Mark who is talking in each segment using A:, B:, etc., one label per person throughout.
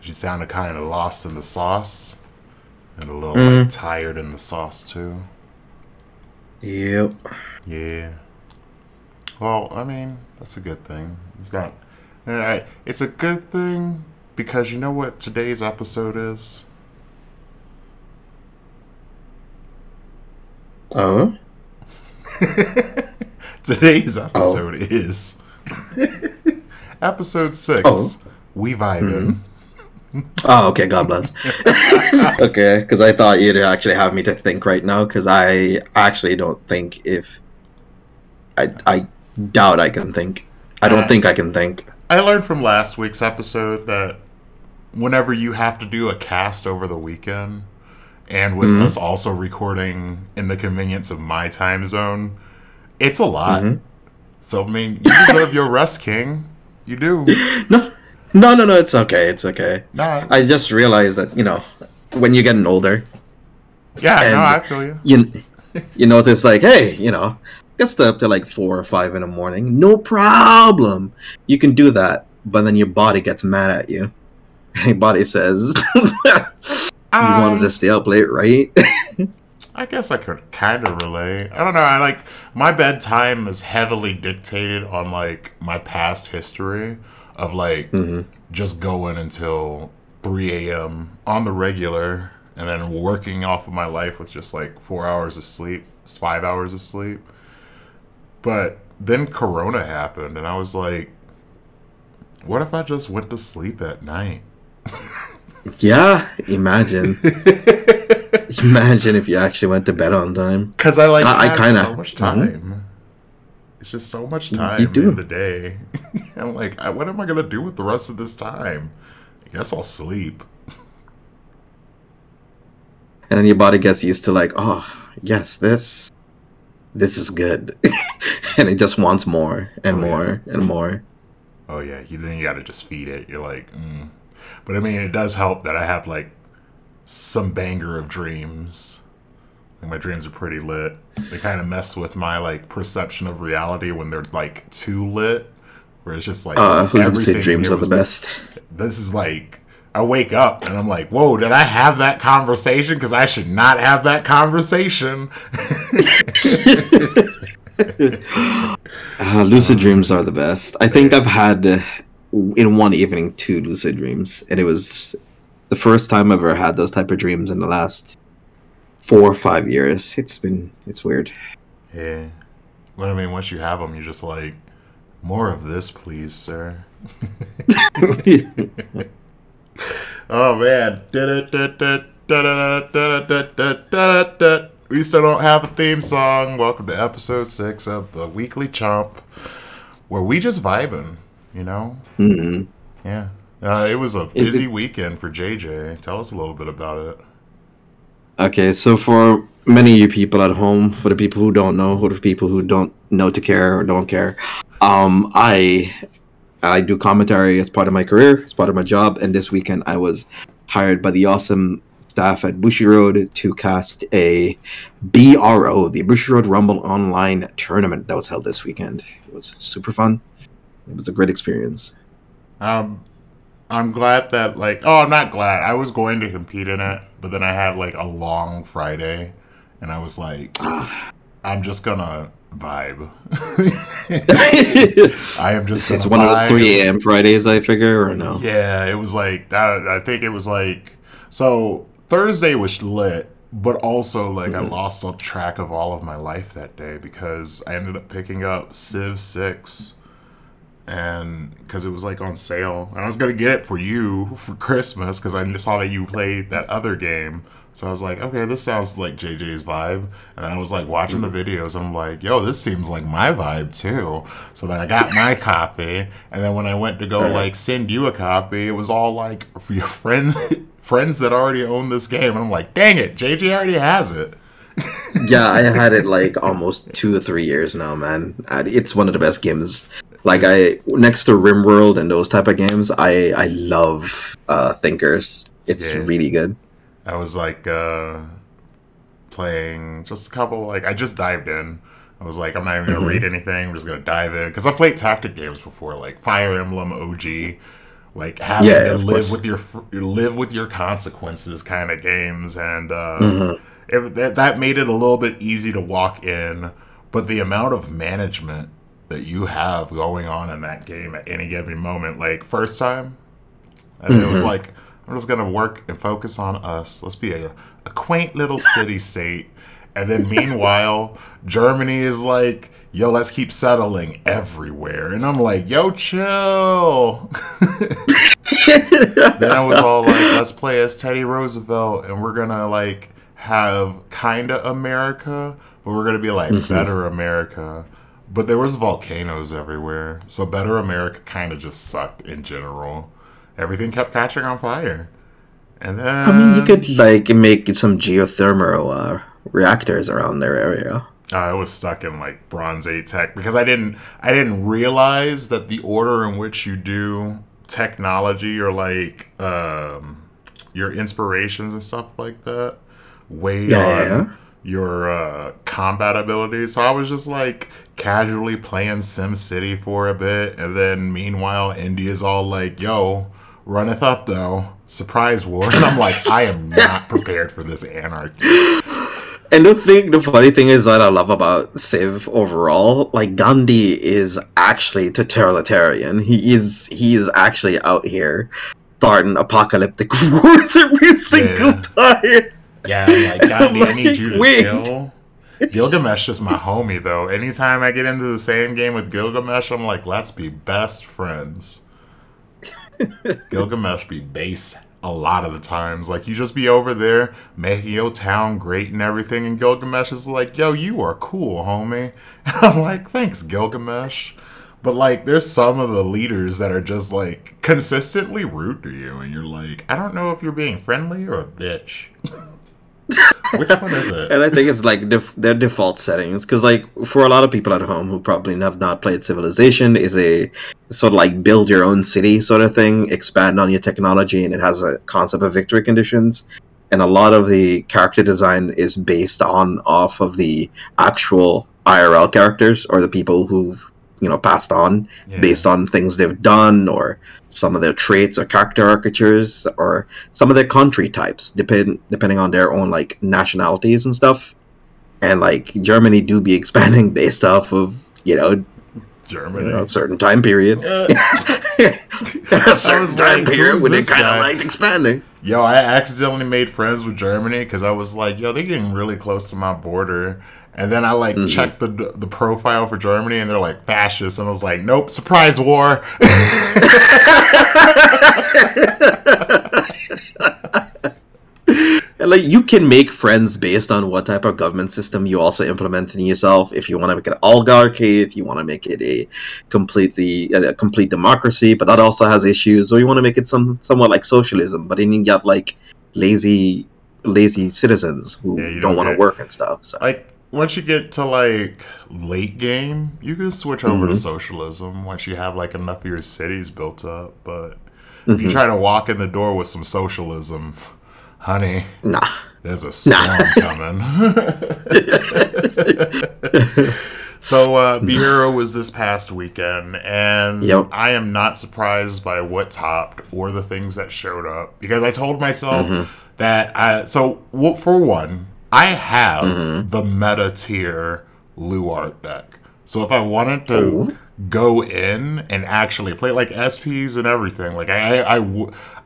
A: She sounded kind of lost in the sauce and a little mm. like, tired in the sauce too.
B: Yep.
A: Yeah. Well, I mean, that's a good thing. It's not. Uh, it's a good thing because you know what today's episode is.
B: Uh huh.
A: today's episode oh. is episode six. Oh. We vibing.
B: Mm. Oh, okay. God bless. okay, because I thought you'd actually have me to think right now, because I actually don't think if I I doubt I can think. I don't uh, think I can think.
A: I learned from last week's episode that whenever you have to do a cast over the weekend, and with mm-hmm. us also recording in the convenience of my time zone, it's a lot. Mm-hmm. So I mean, you deserve your rest, King. You do.
B: No, no, no, no. It's okay. It's okay. No, I just realized that you know when you're getting older.
A: Yeah, no, I feel you.
B: You you notice like, hey, you know, get stay up to like four or five in the morning. No problem. You can do that, but then your body gets mad at you. Your body says, "You I... wanted um, to stay up late, right?"
A: I guess I could kind of relate. I don't know. I like my bedtime is heavily dictated on like my past history of like mm-hmm. just going until 3 a.m. on the regular and then working off of my life with just like four hours of sleep, five hours of sleep. But then Corona happened, and I was like, what if I just went to sleep at night?
B: yeah, imagine. imagine if you actually went to bed on time.
A: Because I like I, I kind of so much time. Mm-hmm. It's just so much time you do. in the day. I'm like, what am I gonna do with the rest of this time? I guess I'll sleep.
B: And then your body gets used to like, oh yes, this, this is good, and it just wants more and oh, more yeah. and more.
A: Oh yeah, you then you got to just feed it. You're like, mm. but I mean, it does help that I have like some banger of dreams like my dreams are pretty lit. They kind of mess with my like perception of reality when they're like too lit, where it's just like
B: uh, everything. Dreams are the best.
A: This is like I wake up and I'm like, whoa, did I have that conversation? Because I should not have that conversation.
B: uh, lucid dreams are the best. I think I've had uh, in one evening two lucid dreams, and it was the first time I've ever had those type of dreams in the last four or five years. It's been it's weird.
A: Yeah. Well, I mean, once you have them, you're just like, more of this, please, sir. oh man. We still don't have a theme song. Welcome to episode six of the Weekly Chomp, where we just vibing. You know.
B: Mm-hmm.
A: Yeah. Uh, it was a busy weekend for JJ. Tell us a little bit about it.
B: Okay, so for many of you people at home, for the people who don't know, for the people who don't know to care or don't care, um, I I do commentary as part of my career, as part of my job, and this weekend I was hired by the awesome staff at Bushiroad to cast a BRO, the Bushiroad Rumble Online tournament that was held this weekend. It was super fun. It was a great experience.
A: Um, I'm glad that like oh I'm not glad I was going to compete in it but then I had like a long Friday, and I was like, I'm just gonna vibe. I am just.
B: It's one vibe. of those 3 a.m. Fridays, I figure, or no?
A: Yeah, it was like that. I think it was like so. Thursday was lit, but also like mm-hmm. I lost track of all of my life that day because I ended up picking up Civ Six and because it was like on sale and i was gonna get it for you for christmas because i saw that you played that other game. So i was like okay this sounds like jj's vibe. And i was like watching the mm. videos i'm like yo this seems like my vibe too. So then i got my copy and then when i went to go uh-huh. like send you a copy it was all like for your friends friends that already own this game and i'm like dang it jj already has it.
B: Yeah, I had it like almost two or three years now, man. It's one of the best games like I next to RimWorld and those type of games, I I love uh, Thinkers. It's yeah. really good.
A: I was like uh, playing just a couple. Like I just dived in. I was like, I'm not even gonna mm-hmm. read anything. I'm just gonna dive in because I've played tactic games before, like Fire Emblem OG, like having
B: Yeah,
A: to live
B: course.
A: with your live with your consequences kind of games, and uh,
B: Mhm.
A: it, that, that made it a little bit easy to walk in. But the amount of management that you have going on in that game at any given moment, like first time, and it was
B: Mhm.
A: like I'm just gonna work and focus on us. Let's be a, a quaint little city state. And then meanwhile, Germany is like, yo, let's keep settling everywhere. And I'm like, yo, chill. then I was all like, let's play as Teddy Roosevelt and we're gonna like have kinda America, but we're gonna be like
B: Mhm.
A: better America. But there was volcanoes everywhere. So better America kinda just sucked in general. Everything kept catching on fire. And then
B: I mean, you could like make some geothermal uh, reactors around their area.
A: I was stuck in like Bronze Age tech because I didn't I didn't realize that the order in which you do technology or like um, your inspirations and stuff like that weighed
B: Yeah,
A: on
B: yeah.
A: Your uh, combat ability. So I was just like casually playing Sim City for a bit, and then meanwhile India's all like, "Yo, runneth up though." Surprise war, and I'm like, I am not prepared for this anarchy.
B: And the thing, the funny thing is that I love about Civ overall, like Gandhi is actually totalitarian. He is he is actually out here starting apocalyptic wars every single
A: Yeah.
B: time.
A: Yeah, I'm like Gandhi, I need you to
B: Wait.
A: kill. Gilgamesh is my homie though. Anytime I get into the same game with Gilgamesh, I'm like, let's be best friends. Gilgamesh be base a lot of the times. Like you just be over there making your town great and everything, and Gilgamesh is like, yo, you are cool, homie. And I'm like, thanks, Gilgamesh. But like there's some of the leaders that are just like consistently rude to you and you're like, I don't know if you're being friendly or a bitch. Which one is it?
B: And I think it's like def- their default settings because, like, for a lot of people at home who probably have not played Civilization, is a sort of like build your own city sort of thing, expand on your technology, and it has a concept of victory conditions. And a lot of the character design is based on off of the actual IRL characters or the people who've you know passed on
A: Yeah.
B: based on things they've done or some of their traits or character architectures or some of their country types depend depending on their own like nationalities and stuff and like germany do be expanding based off of you know, you
A: Germany.
B: know a certain time period
A: Uh,
B: a certain time
A: like,
B: period
A: who's
B: when they kind of
A: guy?
B: liked expanding
A: Yo, I accidentally made friends with Germany because I was like, yo, they're getting really close to my border. And then I like
B: Mhm.
A: checked the the profile for Germany, and they're like fascist. And I was like, nope, surprise war.
B: And, like you can make friends based on what type of government system you also implement in yourself. If you want to make it an oligarchy, if you want to make it a completely a complete democracy, but that also has issues. Or you want to make it some somewhat like socialism, but then you got like lazy lazy citizens who
A: Yeah, you
B: don't
A: don't
B: want to work and stuff. So
A: like once you get to like late game, you can switch over to
B: Mhm.
A: socialism once you have like enough of your cities built up. But if you try to walk in the door with some socialism, honey,
B: nah.
A: There's a storm
B: Nah.
A: coming. so, uh, BRO was this past weekend, and
B: Yep.
A: I am not surprised by what topped or the things that showed up because I told myself
B: Mhm.
A: that I. So, for one, I have
B: Mhm.
A: the meta tier Luard deck. So, if I wanted to
B: Ooh.
A: go in and actually play like SPs and everything. Like I,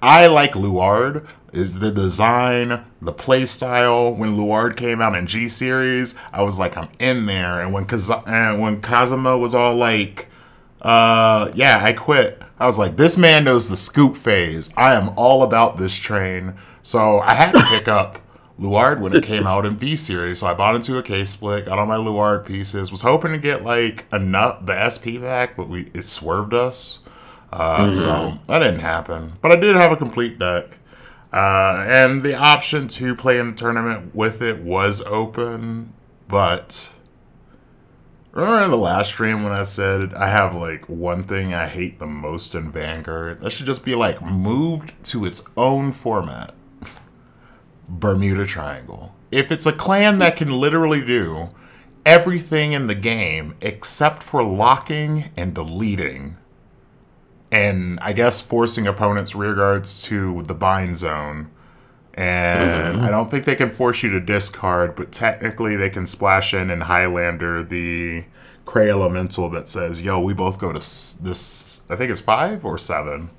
A: I like Luard. Is the design, the play style. When Luard came out in G series, I was like, I'm in there. And when Kaz- and when Kazuma was all like, uh, yeah, I quit. I was like, this man knows the scoop phase. I am all about this train. So I had to pick up Luard when it came out in V series. So I bought into a case split, got all my Luard pieces, was hoping to get like enough the SP back, but we it swerved us. Uh, So that didn't happen. But I did have a complete deck. Uh, and the option to play in the tournament with it was open, but remember in the last stream when I said I have like one thing I hate the most in Vanguard? That should just be like moved to its own format. Bermuda Triangle. If it's a clan that can literally do everything in the game except for locking and deleting, and I guess forcing opponents' rear guards to the bind zone. And I don't think they can force you to discard, but technically they can splash in and Highlander the Cray Elemental that says, "Yo, we both go to s- this. I think it's five or seven.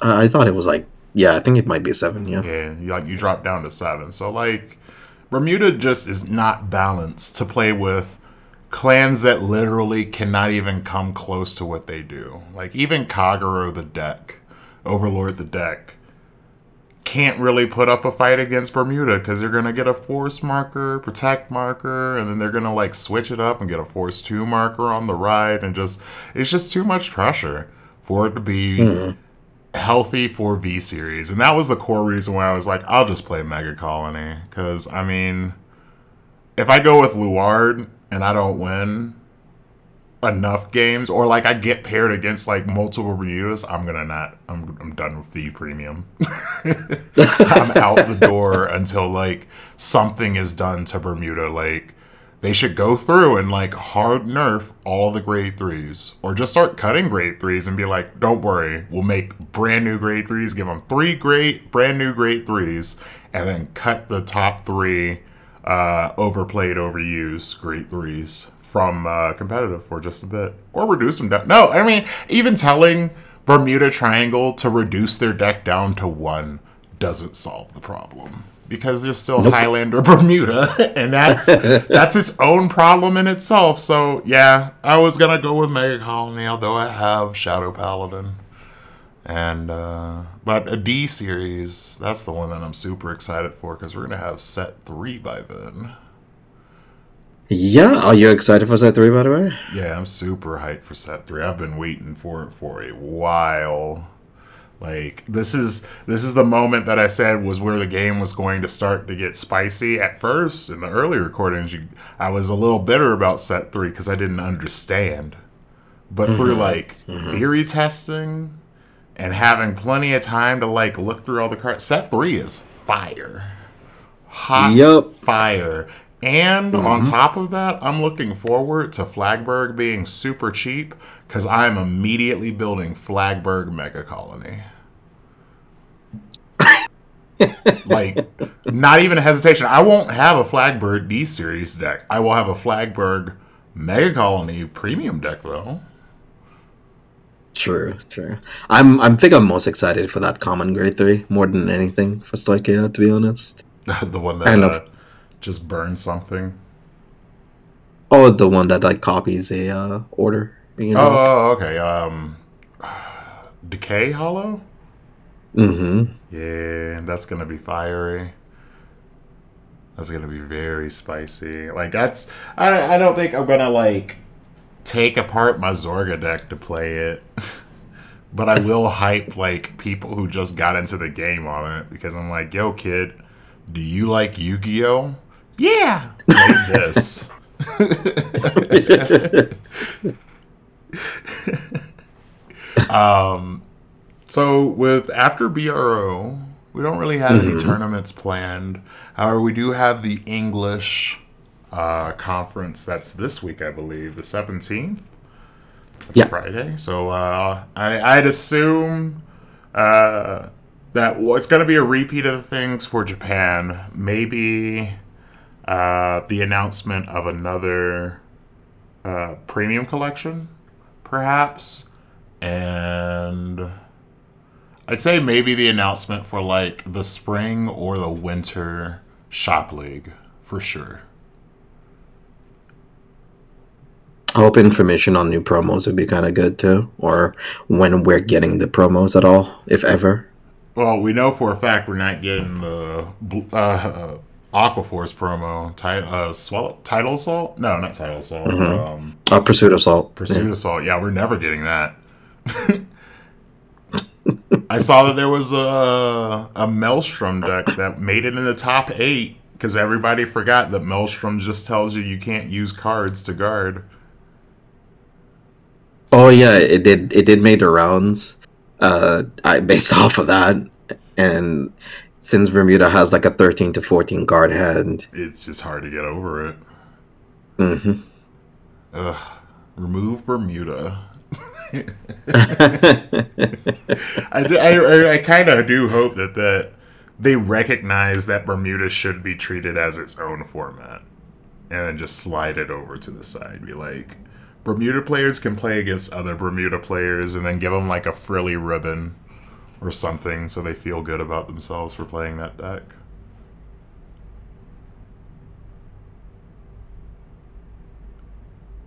B: Uh, I thought it was like yeah, I think it might be a seven. Yeah.
A: Yeah, you, like you drop down to seven. So like Bermuda just is not balanced to play with clans that literally cannot even come close to what they do. Like even Kagero the deck, Overlord the deck, can't really put up a fight against Bermuda because they're gonna get a force marker, protect marker, and then they're gonna like switch it up and get a force two marker on the right, and just it's just too much pressure for it to be mm-hmm. Healthy for V series, and that was the core reason why I was like, I'll just play Mega Colony because I mean, if I go with Luard and I don't win enough games, or like I get paired against like multiple Bermudas, I'm gonna not. I'm I'm done with V Premium. I'm out the door until like something is done to Bermuda, like. They should go through and like hard nerf all the grade threes, or just start cutting grade threes and be like, "Don't worry, we'll make brand new grade threes. Give them three great brand new grade threes, and then cut the top three uh, overplayed, overused grade threes from uh, competitive for just a bit, or reduce them down. No, I mean even telling Bermuda Triangle to reduce their deck down to one doesn't solve the problem because there's still Highlander Bermuda, and that's that's its own problem in itself. So yeah, I was gonna go with Mega Colony, although I have Shadow Paladin, and uh, but a D series that's the one that I'm super excited for because we're gonna have set three by then.
B: Yeah. Are you excited for set three? By the way.
A: Yeah, I'm super hyped for set three. I've been waiting for it for a while. Like this is this is the moment that I said was where the game was going to start to get spicy. At first, in the early recordings, you, I was a little bitter about set three because I didn't understand. But through mm-hmm. like mm-hmm. theory testing and having plenty of time to like look through all the cards, set three is fire, hot
B: Yup.
A: fire. And on mm-hmm. top of that, I'm looking forward to Flagberg being super cheap because I'm immediately building Flagberg Mega Colony. Like, not even a hesitation. I won't have a Flagberg D series deck. I will have a Flagberg Mega Colony premium deck though.
B: True, true. I'm I'm think I'm most excited for that common grade three more than anything for Stoicheia, to be honest.
A: the one that uh, just burns something.
B: Oh, the one that like copies a uh, order. You know.
A: Oh, okay. Um, Decay Hollow.
B: Mm-hmm.
A: Yeah, that's gonna be fiery. That's gonna be very spicy. Like that's I I don't think I'm gonna like take apart my Zorga deck to play it. but I will hype like people who just got into the game on it because I'm like, yo kid, do you like Yu-Gi-Oh? Yeah. Play this. um so with after BRO, we don't really have any tournaments planned. However, we do have the English uh, conference that's this week, I believe, the seventeenth. That's
B: Yeah.
A: Friday. So uh, I, I'd assume uh, that well, it's going to be a repeat of things for Japan. Maybe uh, the announcement of another uh, premium collection, perhaps, and I'd say maybe the announcement for like the spring or the winter shop league for sure.
B: I hope information on new promos would be kind of good too, or when we're getting the promos at all, if ever.
A: Well, we know for a fact we're not getting the bl- uh, Aquaforce promo. Ti- uh, swallow- title assault? No, not title assault. Um,
B: Uh, Pursuit Assault.
A: Pursuit Assault. Yeah, we're never getting that. I saw that there was a a Maelstrom deck that made it in the top eight because everybody forgot that Maelstrom just tells you you can't use cards to guard.
B: Oh yeah, it did. It did make the rounds. Uh, I based off of that, and since Bermuda has like a thirteen to fourteen guard hand,
A: It's just hard to get over it.
B: hmm
A: Ugh. Remove Bermuda. I, I, I kind of do hope that that they recognize that Bermuda should be treated as its own format, and then just slide it over to the side. Be like, Bermuda players can play against other Bermuda players, and then give them like a frilly ribbon or something, so they feel good about themselves for playing that deck.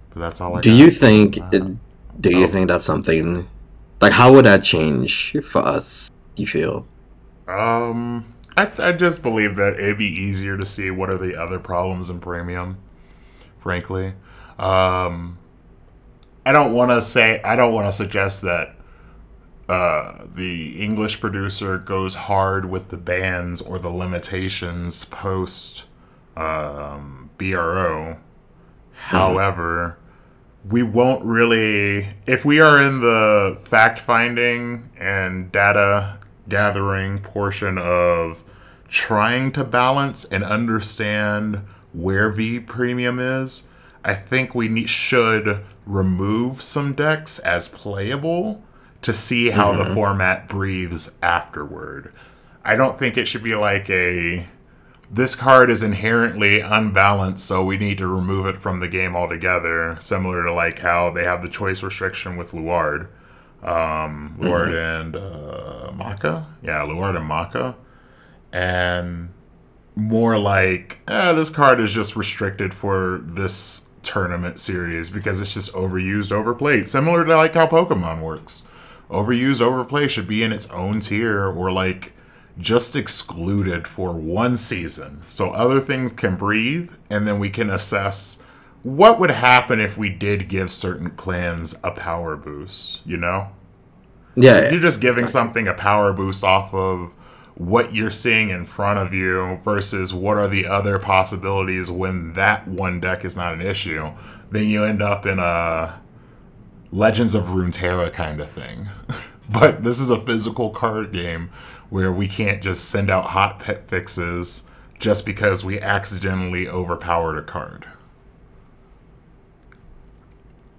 A: But that's all I
B: do
A: got.
B: you think?
A: Uh,
B: Do you
A: oh.
B: think that's something? Like, how would that change for us? You feel?
A: Um, I, I just believe that it'd be easier to see what are the other problems in premium. Frankly, um, I don't want to say I don't want to suggest that uh, the English producer goes hard with the bans or the limitations post um, BRO. However, we won't really if we are in the fact finding and data gathering portion of trying to balance and understand where V premium is, I think we need, should remove some decks as playable to see how the mm-hmm. format breathes afterward. I don't think it should be like a this card is inherently unbalanced, so we need to remove it from the game altogether. Similar to like how they have the choice restriction with Luard, um, Luard and uh, Maka. Yeah, Luard and Maka, and more like eh, this card is just restricted for this tournament series because it's just overused, overplayed. Similar to like how Pokemon works. Overused, overplay should be in its own tier or like just excluded for one season so other things can breathe and then we can assess what would happen if we did give certain clans a power boost, you know?
B: Yeah.
A: You're just giving something a power boost off of what you're seeing in front of you versus what are the other possibilities when that one deck is not an issue. Then you end up in a Legends of Runeterra kind of thing. but this is a physical card game where we can't just send out hot pet fixes just because we accidentally overpowered a card.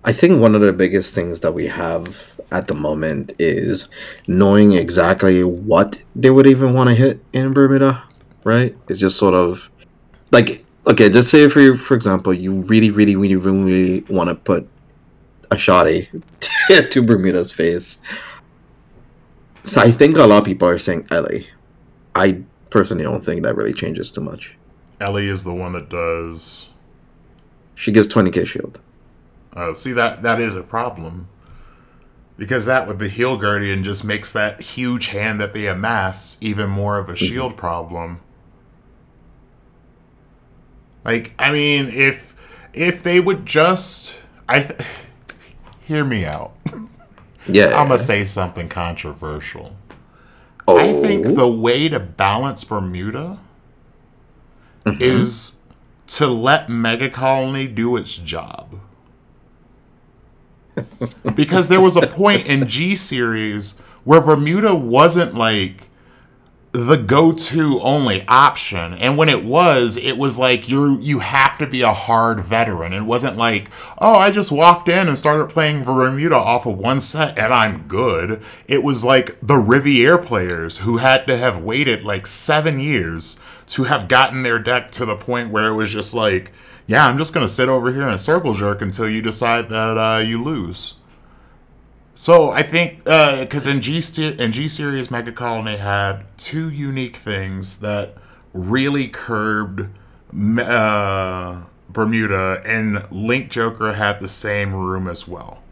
B: I think one of the biggest things that we have at the moment is knowing exactly what they would even want to hit in Bermuda, right? It's just sort of like okay, just say for you, for example, you really, really, really, really, really want to put a shoddy to Bermuda's face. So I think a lot of people are saying Ellie. I personally don't think that really changes too much.
A: Ellie is the one that does.
B: She gives 20k shield.
A: Uh, see that that is a problem because that with the heal guardian just makes that huge hand that they amass even more of a shield problem. Like I mean, if if they would just I th- hear me out.
B: Yeah.
A: I'm gonna say something controversial.
B: oh,
A: I think the way to balance Bermuda mm-hmm. is to let Mega Colony do its job. because there was a point in G series where Bermuda wasn't like the go-to only option. And when it was it was like you you have to be a hard veteran. It wasn't like oh i just walked in and started playing bermuda off of one set and i'm good. It was like the riviere players who had to have waited like seven years to have gotten their deck to the point where it was just like yeah i'm just gonna sit over here and circle jerk until you decide that uh, you lose so I think because in G in G series, Mega Colony had two unique things that really curbed uh, Bermuda, and Link Joker had the same room as well.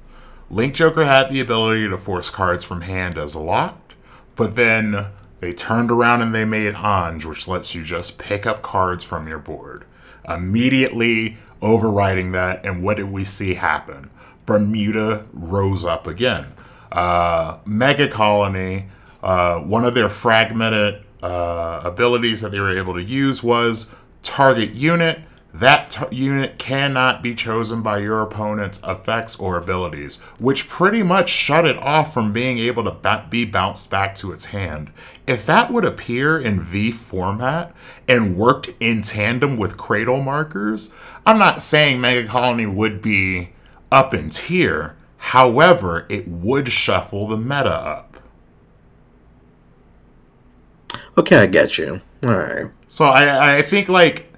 A: Link Joker had the ability to force cards from hand as a locked, but then they turned around and they made Anj, which lets you just pick up cards from your board, immediately overriding that. And what did we see happen? Bermuda rose up again. Uh, Mega Colony, uh, one of their fragmented uh, abilities that they were able to use was target unit. That t- unit cannot be chosen by your opponent's effects or abilities, which pretty much shut it off from being able to ba- be bounced back to its hand. If that would appear in V format and worked in tandem with cradle markers, I'm not saying Mega Colony would be up in tier. However, it would shuffle the meta up.
B: Okay, I get you. All right.
A: So I, I think like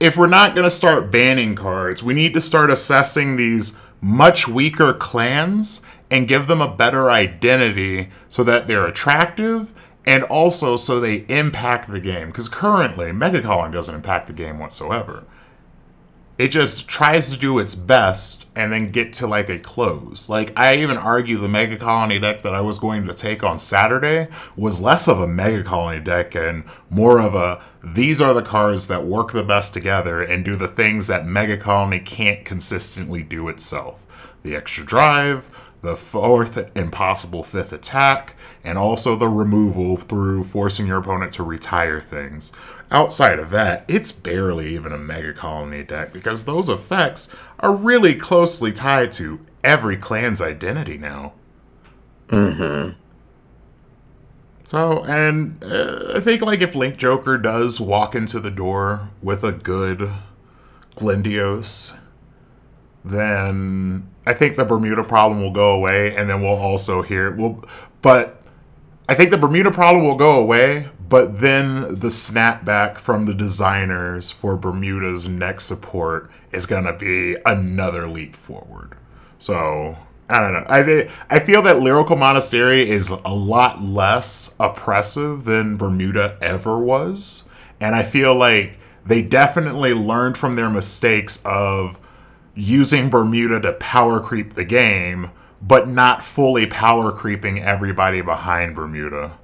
A: if we're not gonna start banning cards, we need to start assessing these much weaker clans and give them a better identity so that they're attractive and also so they impact the game. Because currently, Mega Colony doesn't impact the game whatsoever. It just tries to do its best and then get to like a close. Like I even argue the Mega Colony deck that I was going to take on Saturday was less of a Mega Colony deck and more of a these are the cards that work the best together and do the things that Mega Colony can't consistently do itself. The extra drive, the fourth and possible fifth attack, and also the removal through forcing your opponent to retire things. Outside of that, it's barely even a Mega Colony deck because those effects are really closely tied to every clan's identity now.
B: Mm-hmm.
A: So, and uh, I think like if Link Joker does walk into the door with a good Glendios, then I think the Bermuda problem will go away, and then we'll also hear we'll. But I think the Bermuda problem will go away, but then the snapback from the designers for Bermuda's next support is gonna be another leap forward. So I don't know. I I feel that Lyrical Monastery is a lot less oppressive than Bermuda ever was, and I feel like they definitely learned from their mistakes of using Bermuda to power creep the game, but not fully power creeping everybody behind Bermuda.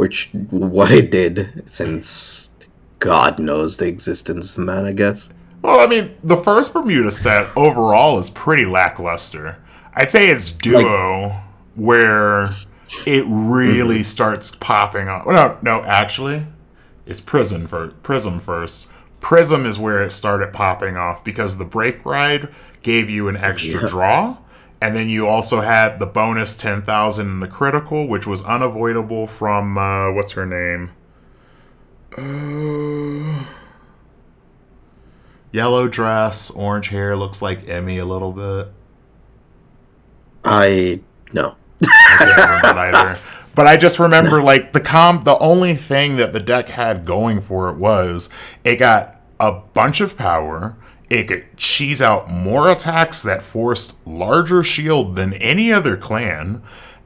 B: Which what it did since God knows the existence of man, I guess.
A: Well, I mean, the first Bermuda set overall is pretty lackluster. I'd say it's duo where it really mm-hmm. starts popping up. No, no, actually, it's Prism first. Prism first. Prism is where it started popping off because the break ride gave you an extra
B: Yeah.
A: draw, and then you also had the bonus ten thousand in the critical, which was unavoidable from uh, what's her name. Uh, yellow dress, orange hair, looks like Emmy a little bit.
B: I no.
A: I can't remember that either. But I just remember like the com the only thing that the deck had going for it was it got a bunch of power. It could cheese out more attacks that forced larger shield than any other clan.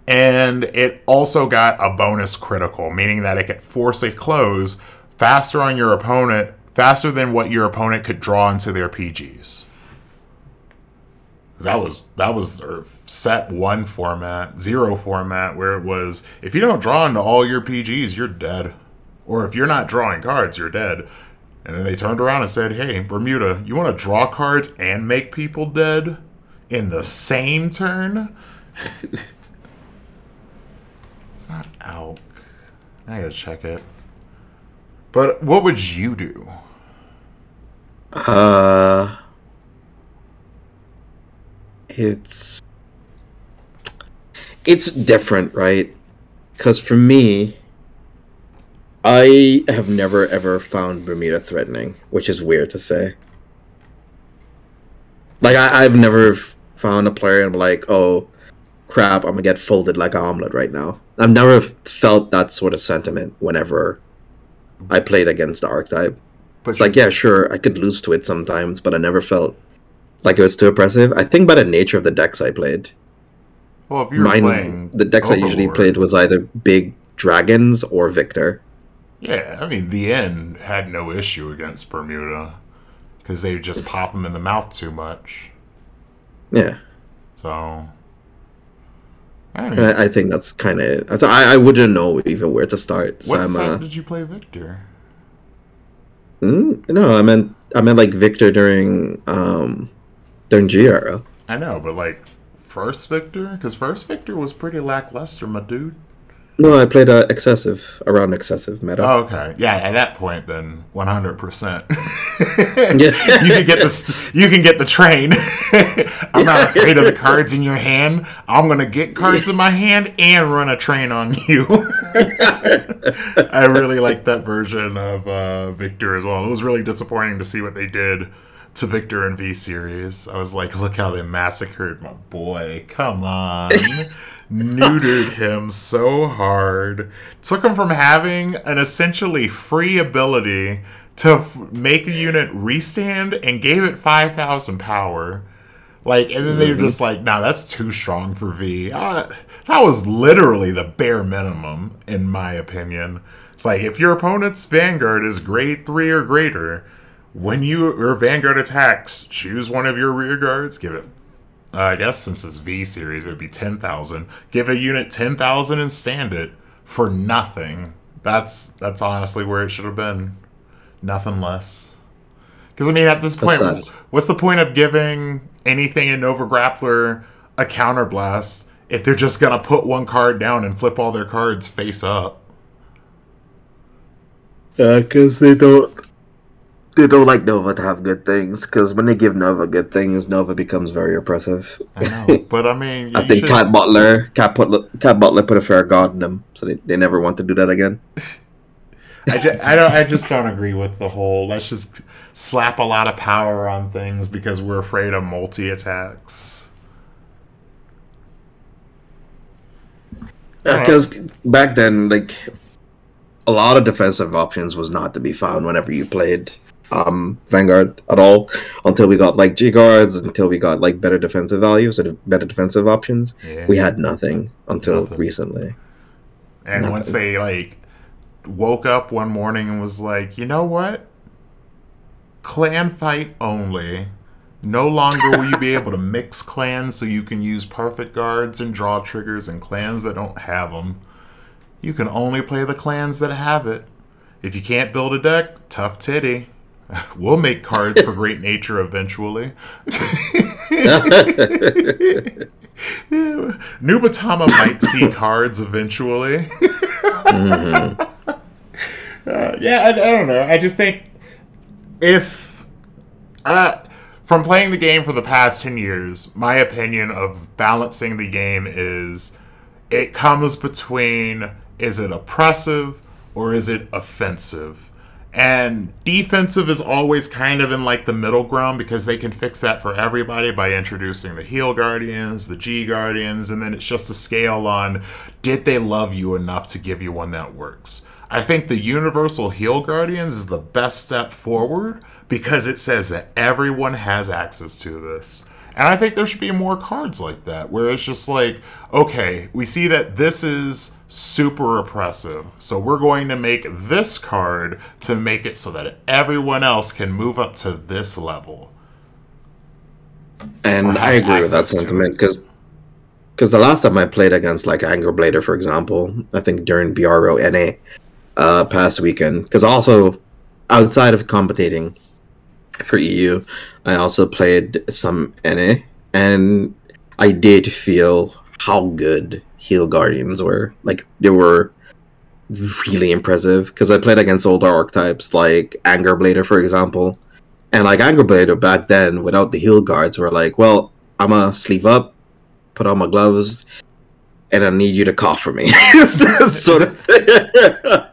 A: And it also got a bonus critical, meaning that it could force a close faster on your opponent, faster than what your opponent could draw into their PGs. That was that was set one format, zero format, where it was if you don't draw into all your PGs, you're dead, or if you're not drawing cards, you're dead. And then they turned around and said, "Hey, Bermuda, you want to draw cards and make people dead in the same turn?" it's not out. I gotta check it. But what would you do?
B: Uh it's it's different, right? Cuz for me I have never ever found Bermuda threatening, which is weird to say. Like I, I've never found a player and I'm like, oh crap, I'm gonna get folded like an omelet right now. I've never felt that sort of sentiment whenever I played against the archetype. It's like, yeah, sure, I could lose to it sometimes, but I never felt like it was too oppressive. I think by the nature of the decks I played.
A: well, if you're
B: Mine,
A: playing
B: the decks I usually played was either big dragons or Victor.
A: Yeah, I mean, the end had no issue against Bermuda because they just pop them in the mouth too much.
B: Yeah,
A: So, I know.
B: I, I think that's kind of. I I wouldn't know even where to start. So
A: What
B: I'm,
A: set
B: uh,
A: did you play Victor?
B: mm, no, I meant I meant like Victor during um during G era.
A: I know, but like first Victor, because first Victor was pretty lackluster, my dude.
B: No, I played uh, excessive around excessive meta.
A: Oh, okay, yeah. At that point, then one hundred percent. You can get the you can get the train. I'm not afraid of the cards in your hand. I'm gonna get cards in my hand and run a train on you. I really like that version of uh, Victor as well. It was really disappointing to see what they did to Victor and V series. I was like, look how they massacred my boy. Come on. Neutered him so hard. Took him from having an essentially free ability to f- make a unit restand and gave it 5,000 power. Like, and then they're just like, nah, that's too strong for V. Uh, that was literally the bare minimum, in my opinion. It's like, if your opponent's Vanguard is grade 3 or greater, when you your Vanguard attacks, choose one of your rear guards, give it, uh, I guess since it's V series, it would be 10,000. Give a unit 10,000 and stand it for nothing. That's that's honestly where it should have been. Nothing less. Because, I mean, at this point,
B: sad.
A: what's the point of giving anything in Nova Grappler a counterblast if they're just going to put one card down and flip all their cards face up?
B: Yeah, because they don't. They don't like Nova to have good things. Because when they give Nova good things, Nova becomes very oppressive.
A: I know. But, I mean,
B: I think
A: should-
B: Cat Butler, Cat Butler, Cat Butler put a fair guard in them, so they, they never want to do that again.
A: I, ju- I don't. I just don't agree with the whole. Let's just slap a lot of power on things because we're afraid of multi attacks.
B: Because back then, like a lot of defensive options was not to be found whenever you played um, Vanguard at all until we got like G guards, until we got like better defensive values or better defensive options.
A: Yeah.
B: We had nothing until
A: Nothing.
B: recently.
A: And
B: Nothing.
A: once they like woke up one morning and was like, you know what? Clan fight only. No longer will you be able to mix clans so you can use perfect guards and draw triggers and clans that don't have them. You can only play the clans that have it. If you can't build a deck, tough titty. We'll make cards for Great Nature eventually. Nubatama might see cards eventually. Uh, yeah, I, I don't know. I just think if uh, from playing the game for the past 10 years, my opinion of balancing the game is it comes between is it oppressive or is it offensive? And defensive is always kind of in like the middle ground because they can fix that for everybody by introducing the heal guardians, the G guardians, and then it's just a scale on did they love you enough to give you one that works. I think the universal heal guardians is the best step forward because it says that everyone has access to this. And I think there should be more cards like that, where it's just like, okay, we see that this is super oppressive, so we're going to make this card to make it so that everyone else can move up to this level.
B: And I agree with that sentiment because because the last time I played against like Anger Blader, for example, I think during BRO NA uh, past weekend, because also outside of competing for EU, I also played some NA, and I did feel how good Heal Guardians were. Like they were really impressive because I played against older archetypes like Anger Blader, for example. And like Anger Blader back then, without the heal guards, were like, well, I'm gonna sleeve up, put on my gloves, and I need you to cough for me. Sort of thing.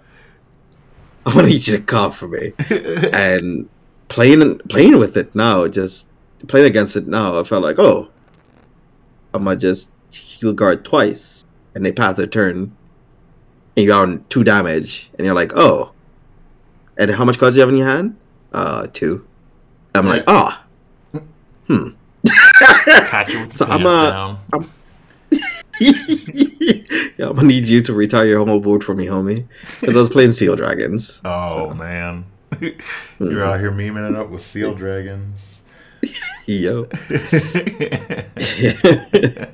B: I'm gonna need you to cough for me. And playing playing with it now, just playing against it now, I felt like, oh, I'm gonna just heal guard twice, and they pass their turn, and you're on two damage, and you're like, oh. And how much cards do you have in your hand? Uh, two. I'm like, ah. Hmm.
A: Catch you with
B: So I'm a-
A: down.
B: yeah, I'm gonna need you to retire your homo board for me, homie. Because I was playing Seal Dragons.
A: Oh
B: so-
A: man, you're out here memeing it up with seal dragons.
B: Yo.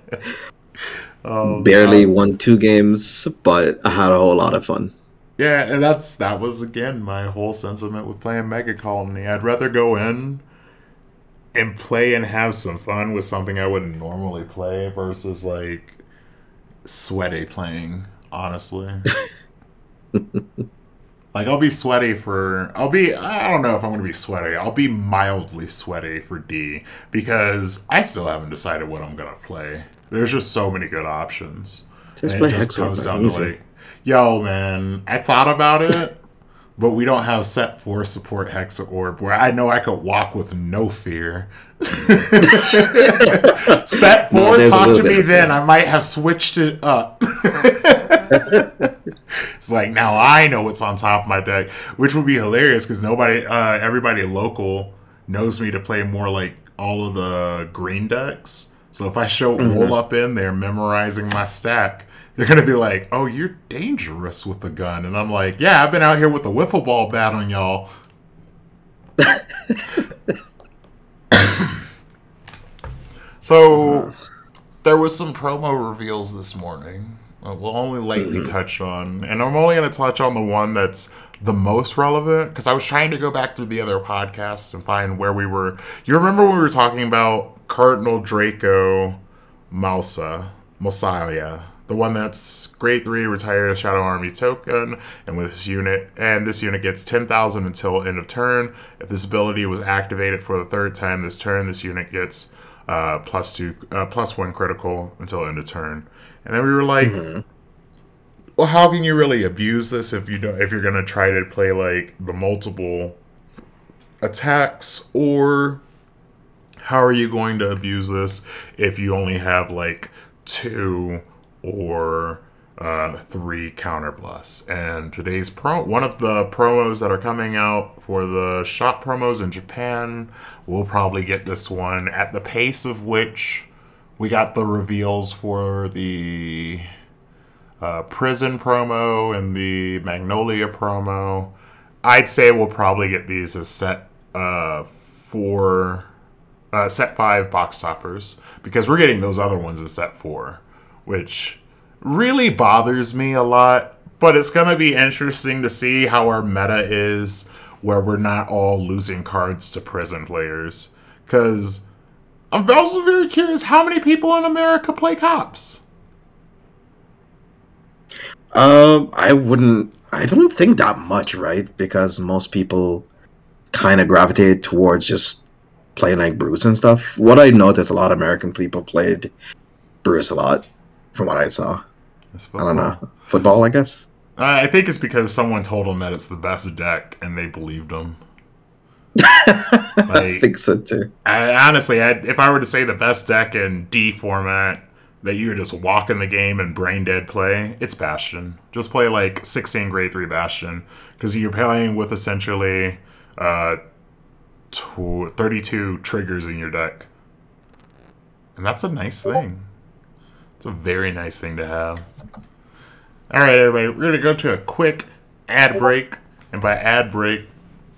A: oh,
B: Barely
A: God.
B: won two games, but I had a whole lot of fun.
A: Yeah, and that's that was again my whole sentiment with playing Mega Colony. I'd rather go in and play and have some fun with something I wouldn't normally play versus like sweaty playing, honestly. like I'll be sweaty for I'll be I don't know if I'm gonna be sweaty. I'll be mildly sweaty for D because I still haven't decided what I'm gonna play. There's just so many good options.
B: Just
A: And
B: play
A: it just comes down to
B: easy.
A: like, yo, man, I thought about it, but we don't have set four support Hexa Orb where I know I could walk with no fear. set
B: No,
A: four,
B: a
A: talk to me then. I might have switched it up. it's like now I know what's on top of my deck, which would be hilarious because nobody, uh, everybody local knows me to play more like all of the green decks. So if I show
B: Mm-hmm.
A: roll up in there memorizing my stack, they're gonna be like, "Oh, you're dangerous with the gun," and I'm like, "Yeah, I've been out here with the wiffle ball battling y'all." so there was some promo reveals this morning. Uh, We'll only lightly touch on, and I'm only going to touch on the one that's the most relevant because I was trying to go back through the other podcasts and find where we were. You remember when we were talking about Cardinal Draco Mausa, Mosiah, the one that's grade three, retire a Shadow Army token, and with this unit, and this unit gets ten thousand until end of turn. If this ability was activated for the third time this turn, this unit gets uh, plus two, uh, plus one critical until end of turn. And then we were like, well, how can you really abuse this if you don't if you're gonna try to play like the multiple attacks or how are you going to abuse this if you only have like two or uh, three counter blasts? And today's pro one of the promos that are coming out for the shop promos in Japan, we'll probably get this one at the pace of which we got the reveals for the uh, prison promo and the Magnolia promo. I'd say we'll probably get these as set uh, four, uh, set five box toppers because we're getting those other ones as set four, which really bothers me a lot. But it's gonna be interesting to see how our meta is, where we're not all losing cards to prison players. Because I'm also very curious how many people in America play cops.
B: Um, I wouldn't. I don't think that much, right? Because most people kind of gravitate towards just playing like Bruce and stuff. What I noticed, a lot of American people played Bruce a lot, from what I saw. I don't know football, I guess.
A: Uh, I think it's because someone told them that it's the best deck, and they believed them.
B: I
A: Like,
B: think so too.
A: I, honestly, I, if I were to say the best deck in D format that you just walk in the game and brain dead play, it's Bastion. Just play like 16 grade 3 Bastion because you're playing with essentially uh, tw- 32 triggers in your deck. And that's a nice thing. It's a very nice thing to have. All right, everybody, we're going to go to a quick ad break. And by ad break,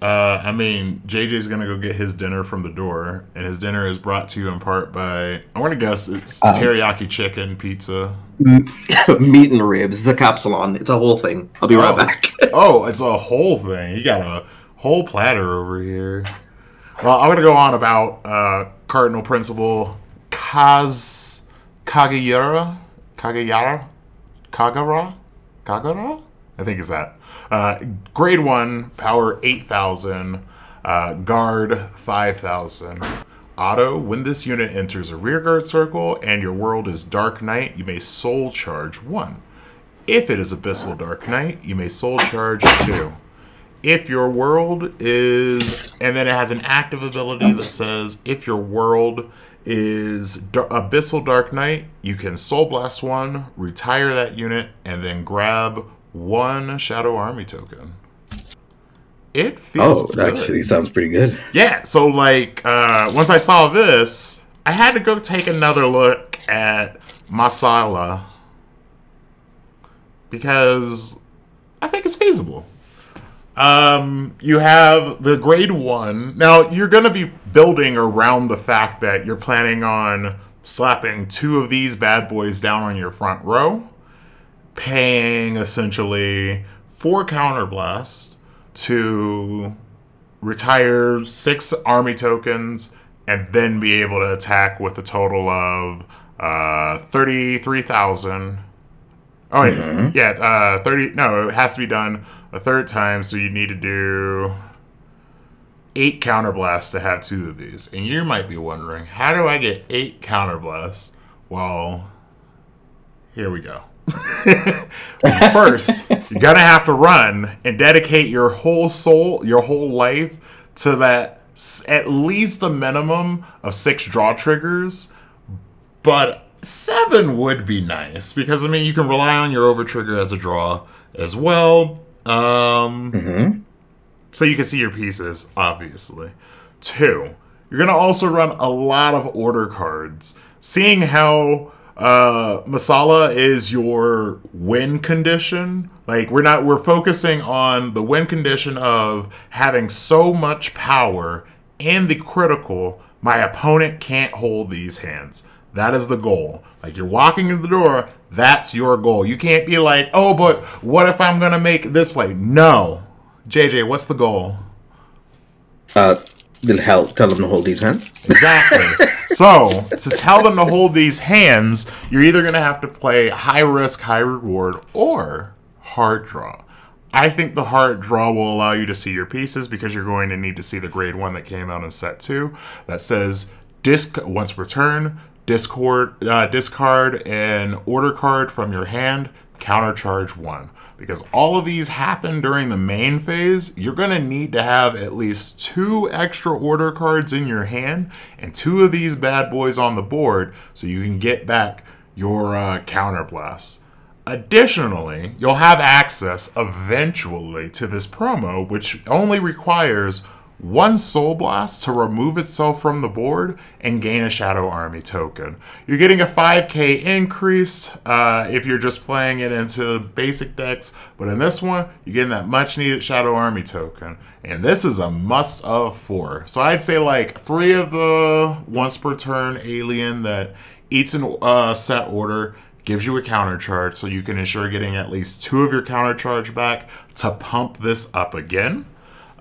A: uh, I mean, JJ's gonna go get his dinner from the door, and his dinner is brought to you in part by I'm gonna guess it's
B: Um,
A: teriyaki chicken pizza.
B: Meat and ribs. It's a capsulon. It's a whole thing. I'll be right
A: Oh.
B: back.
A: Oh, it's a whole thing. You got a whole platter over here. Well, I'm gonna go on about uh, Cardinal Principal Kaz Kagayara Kagayara Kagara Kagara. I think is that. Uh, grade one, power eight thousand, uh, guard five thousand. Auto, when this unit enters a rearguard circle and your world is Dark Knight, you may soul charge one. If it is Abyssal Dark Knight, you may soul charge two. If your world is, and then it has an active ability that says if your world is Abyssal Dark Knight, you can Soul Blast one, retire that unit, and then grab one Shadow Army token. It feels
B: Oh, that
A: good.
B: actually sounds pretty good.
A: Yeah, so like uh, once I saw this, I had to go take another look at Masala because I think it's feasible. Um, you have the grade one. Now you're gonna be building around the fact that you're planning on slapping two of these bad boys down on your front row, paying essentially four counterblast to retire six army tokens and then be able to attack with a total of uh, 33,000. Oh, wait. Yeah, uh, 30. No, it has to be done a third time, so you need to do eight counterblasts to have two of these. And you might be wondering, how do I get eight counterblasts? Well, here we go. First, you're gonna have to run and dedicate your whole soul, your whole life to that at least a minimum of six draw triggers, but seven would be nice because I mean you can rely on your over trigger as a draw as well. Um, so you can see your pieces, obviously. Two, you're gonna also run a lot of order cards. Seeing how uh, Masala is your win condition, like we're not we're focusing on the win condition of having so much power and the critical. My opponent can't hold these hands. That is the goal. Like you're walking in the door, that's your goal. You can't be like, oh, but what if I'm gonna make this play? No. JJ, what's the goal?
B: Uh, they'll help tell them to hold these hands.
A: Exactly. so, to tell them to hold these hands, you're either going to have to play high risk, high reward, or hard draw. I think the hard draw will allow you to see your pieces because you're going to need to see the grade one that came out in set two that says disc once per turn, discord, uh, discard an order card from your hand, countercharge one. Because all of these happen during the main phase, you're going to need to have at least two extra order cards in your hand and two of these bad boys on the board so you can get back your uh, counterblast. Additionally, you'll have access eventually to this promo, which only requires one Soul Blast to remove itself from the board and gain a Shadow Army token. You're getting a 5k increase uh, if you're just playing it into basic decks, but in this one, you're getting that much needed Shadow Army token. And this is a must of four. So I'd say like three of the once per turn alien that eats in uh, set order gives you a counter charge so you can ensure getting at least two of your counter charge back to pump this up again.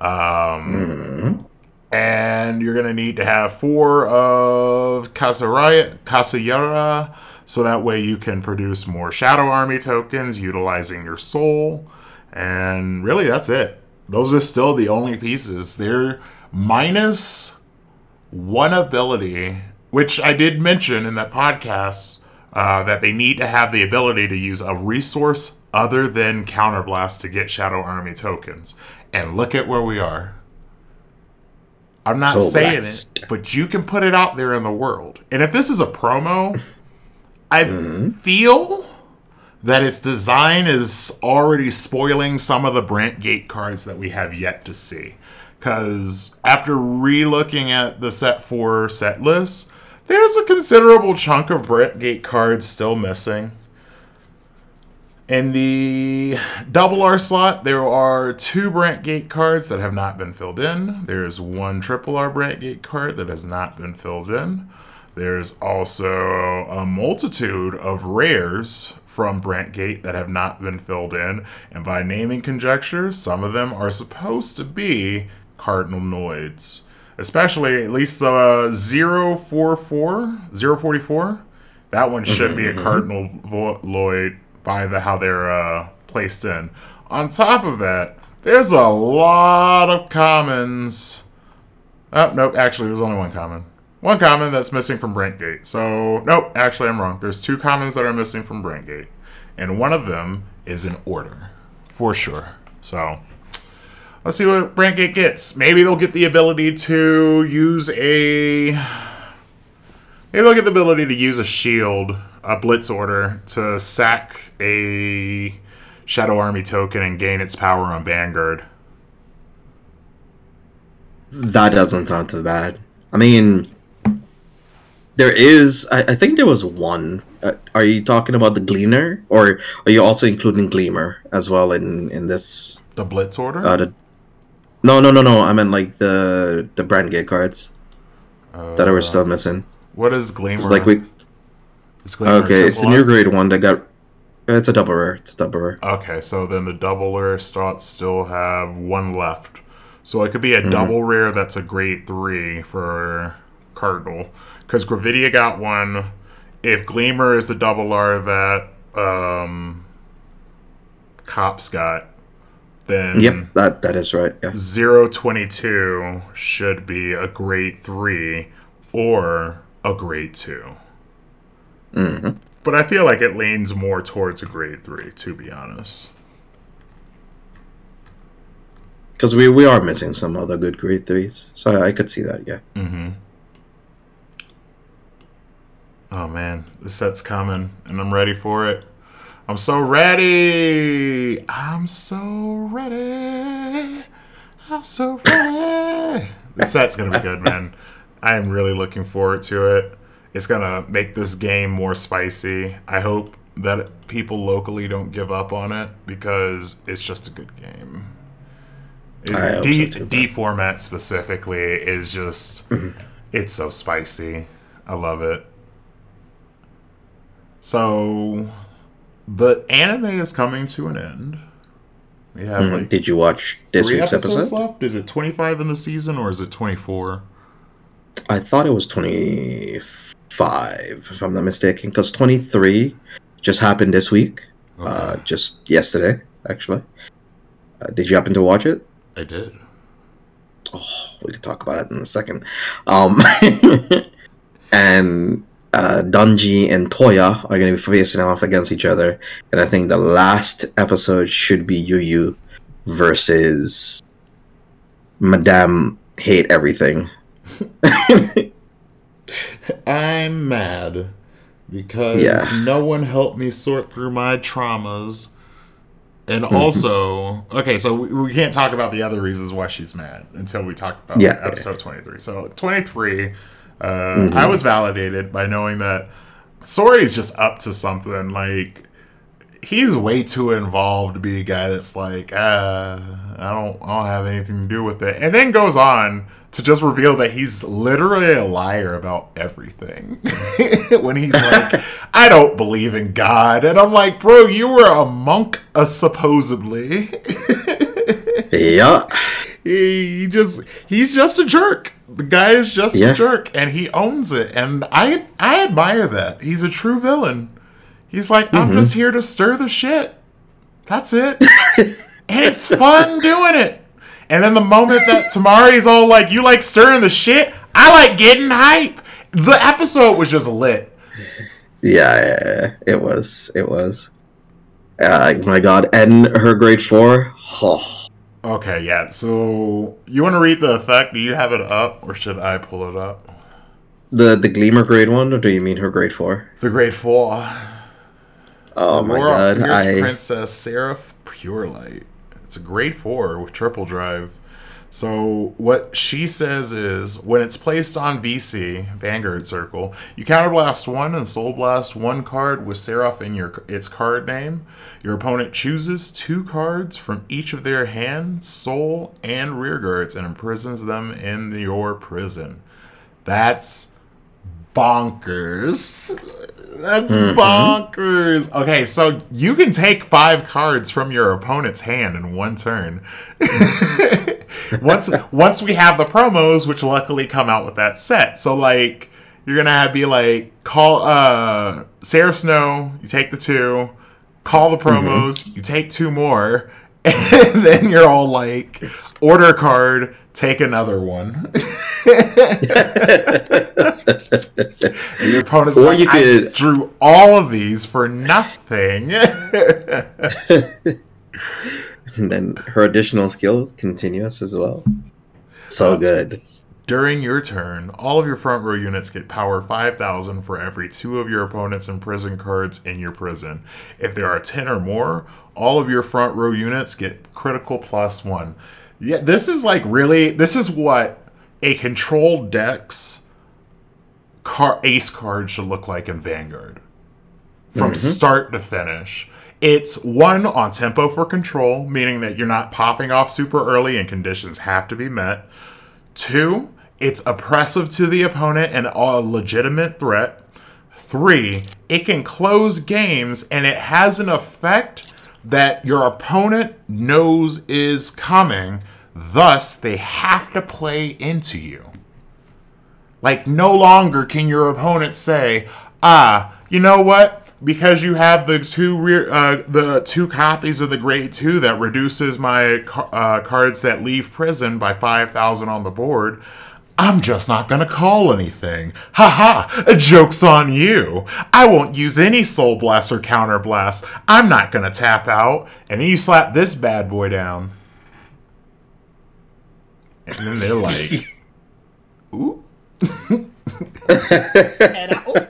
A: Um, And you're going to need to have four of Kasayara so that way you can produce more Shadow Army tokens utilizing your soul. And really, that's it. Those are still the only pieces. They're minus one ability, which I did mention in that podcast, uh, that they need to have the ability to use a resource other than Counterblast to get Shadow Army tokens. And look at where we are. I'm not
B: So
A: saying
B: blessed.
A: it, but you can put it out there in the world. And if this is a promo, I mm-hmm. feel that its design is already spoiling some of the Brandt Gate cards that we have yet to see. Because after re-looking at the set four set list, there's a considerable chunk of Brandt Gate cards still missing. In the double R slot, there are two Brandt Gate cards that have not been filled in. There's one triple R Brandt Gate card that has not been filled in. There's also a multitude of rares from Brandt Gate that have not been filled in. And by naming conjecture, some of them are supposed to be Cardinal Noids. Especially at least the uh, 044, 044. That one should be a Cardinal Vo- Lloyd by the how they're uh, placed in. On top of that, there's a lot of commons. Oh, nope, actually, there's only one common. One common that's missing from Brentgate. So, nope, actually, I'm wrong. There's two commons that are missing from Brentgate. And one of them is an order, for sure. So, let's see what Brentgate gets. Maybe they'll get the ability to use a. Maybe they'll get the ability to use a shield, a blitz order, to sack a Shadow Army token and gain its power on Vanguard.
B: That doesn't sound too bad. I mean, there is. I, I think there was one. Uh, are you talking about the Gleaner, or are you also including Gleamer as well in in this?
A: The blitz order?
B: Uh, the, no, no, no, no. I meant like the the Brandt Gate cards that are still missing.
A: What is Gleamer?
B: It's like we. Okay, it's the new grade one that got. It's a double rare. It's a double rare.
A: Okay, so then the double rare slots still have one left. So it could be a
B: Mm-hmm.
A: double rare that's a grade three for Cardinal. Because Gravidia got one. If Gleamer is the double R that um, Cops got, then
B: Yep, that that is right. Yeah.
A: 022 should be a grade 3 or a grade 2.
B: Mm-hmm.
A: But I feel like it leans more towards a grade 3, to be honest.
B: because we we are missing some other good grade threes. So I could see that. Yeah.
A: Mm-hmm. Oh man, the set's coming, and I'm ready for it. I'm so ready. I'm so ready. I'm so ready. the set's gonna be good, man. I am really looking forward to it. It's gonna make this game more spicy. I hope that people locally don't give up on it because it's just a good game.
B: I hope
A: D,
B: so too,
A: D format specifically is just it's so spicy. I love it. So the anime is coming to an end. We have
B: Mhm.
A: like
B: Did you watch this week's episode?
A: left. Is it twenty five in the season or is it twenty four?
B: I thought it was twenty five, if I'm not mistaken, because twenty three just happened this week. Uh, just yesterday, actually. Uh, did you happen to watch it?
A: I did.
B: Oh, we could talk about it in a second. Um, and uh, Danji and Toya are going to be facing off against each other, and I think the last episode should be Yu Yu versus Madame Hate Everything.
A: I'm mad because
B: Yeah.
A: no one helped me sort through my traumas. And
B: Mm-hmm.
A: also, okay, so we, we can't talk about the other reasons why she's mad until we talk about
B: Yeah.
A: episode 23. So, 23, uh,
B: Mm-hmm.
A: I was validated by knowing that Sori's just up to something. Like, he's way too involved to be a guy that's like, uh, I don't, I don't have anything to do with it, and then goes on to just reveal that he's literally a liar about everything. when he's like, I don't believe in God, and I'm like, bro, you were a monk, uh, supposedly.
B: Yeah.
A: he, he just, he's just a jerk. The guy is just
B: Yeah.
A: a jerk, and he owns it, and I, I admire that. He's a true villain. He's like, I'm just here to stir the shit. That's it. and it's fun doing it. And then the moment that Tamari's all like, you like stirring the shit, I like getting hype. The episode was just lit.
B: Yeah, yeah, yeah. it was. It was. Uh, my God, and her grade four. Oh,
A: Okay, yeah. So you want to read the effect? Do you have it up, or should I pull it up?
B: the the Gleamer grade one, or do you mean her grade four?
A: The grade four.
B: Oh my
A: Aurora
B: God,
A: Pierce
B: I.
A: Princess Seraph Pure Light. It's a grade four with triple drive. So what she says is when it's placed on VC Vanguard Circle, you counterblast one and soul blast one card with Seraph in your its card name. Your opponent chooses two cards from each of their hand, soul, and rear guards and imprisons them in your prison. That's bonkers. That's bonkers. Okay, so you can take five cards from your opponent's hand in one turn. once once we have the promos, which luckily come out with that set. So like you're gonna have be like call uh Seraph Snow, you take the two, call the promos, you take two more, and then you're all like order a card, take another one. Your opponent's
B: Or
A: like,
B: you
A: I drew all of these for nothing.
B: And then her additional skills continuous as well. So good.
A: During your turn, all of your front row units get power 5,000 for every two of your opponent's imprisoned cards in your prison. If there are 10 or more, all of your front row units get critical plus one. Yeah, this is like really, this is what a controlled decks car, ace card should look like in Vanguard. From mm-hmm. start to finish. It's one on tempo for control, meaning that you're not popping off super early and conditions have to be met. Two, it's oppressive to the opponent and a legitimate threat. Three, it can close games and it has an effect that your opponent knows is coming. Thus, they have to play into you. Like, no longer can your opponent say, ah, you know what? Because you have the two rear, uh, the two copies of the grade two that reduces my uh, cards that leave prison by five thousand on the board. I'm just not gonna call anything. Ha ha! Joke's on you. I won't use any Soul Blast or Counter Blast. I'm not gonna tap out. And then you slap this bad boy down. and then they're like, "Ooh."
C: And I, oh,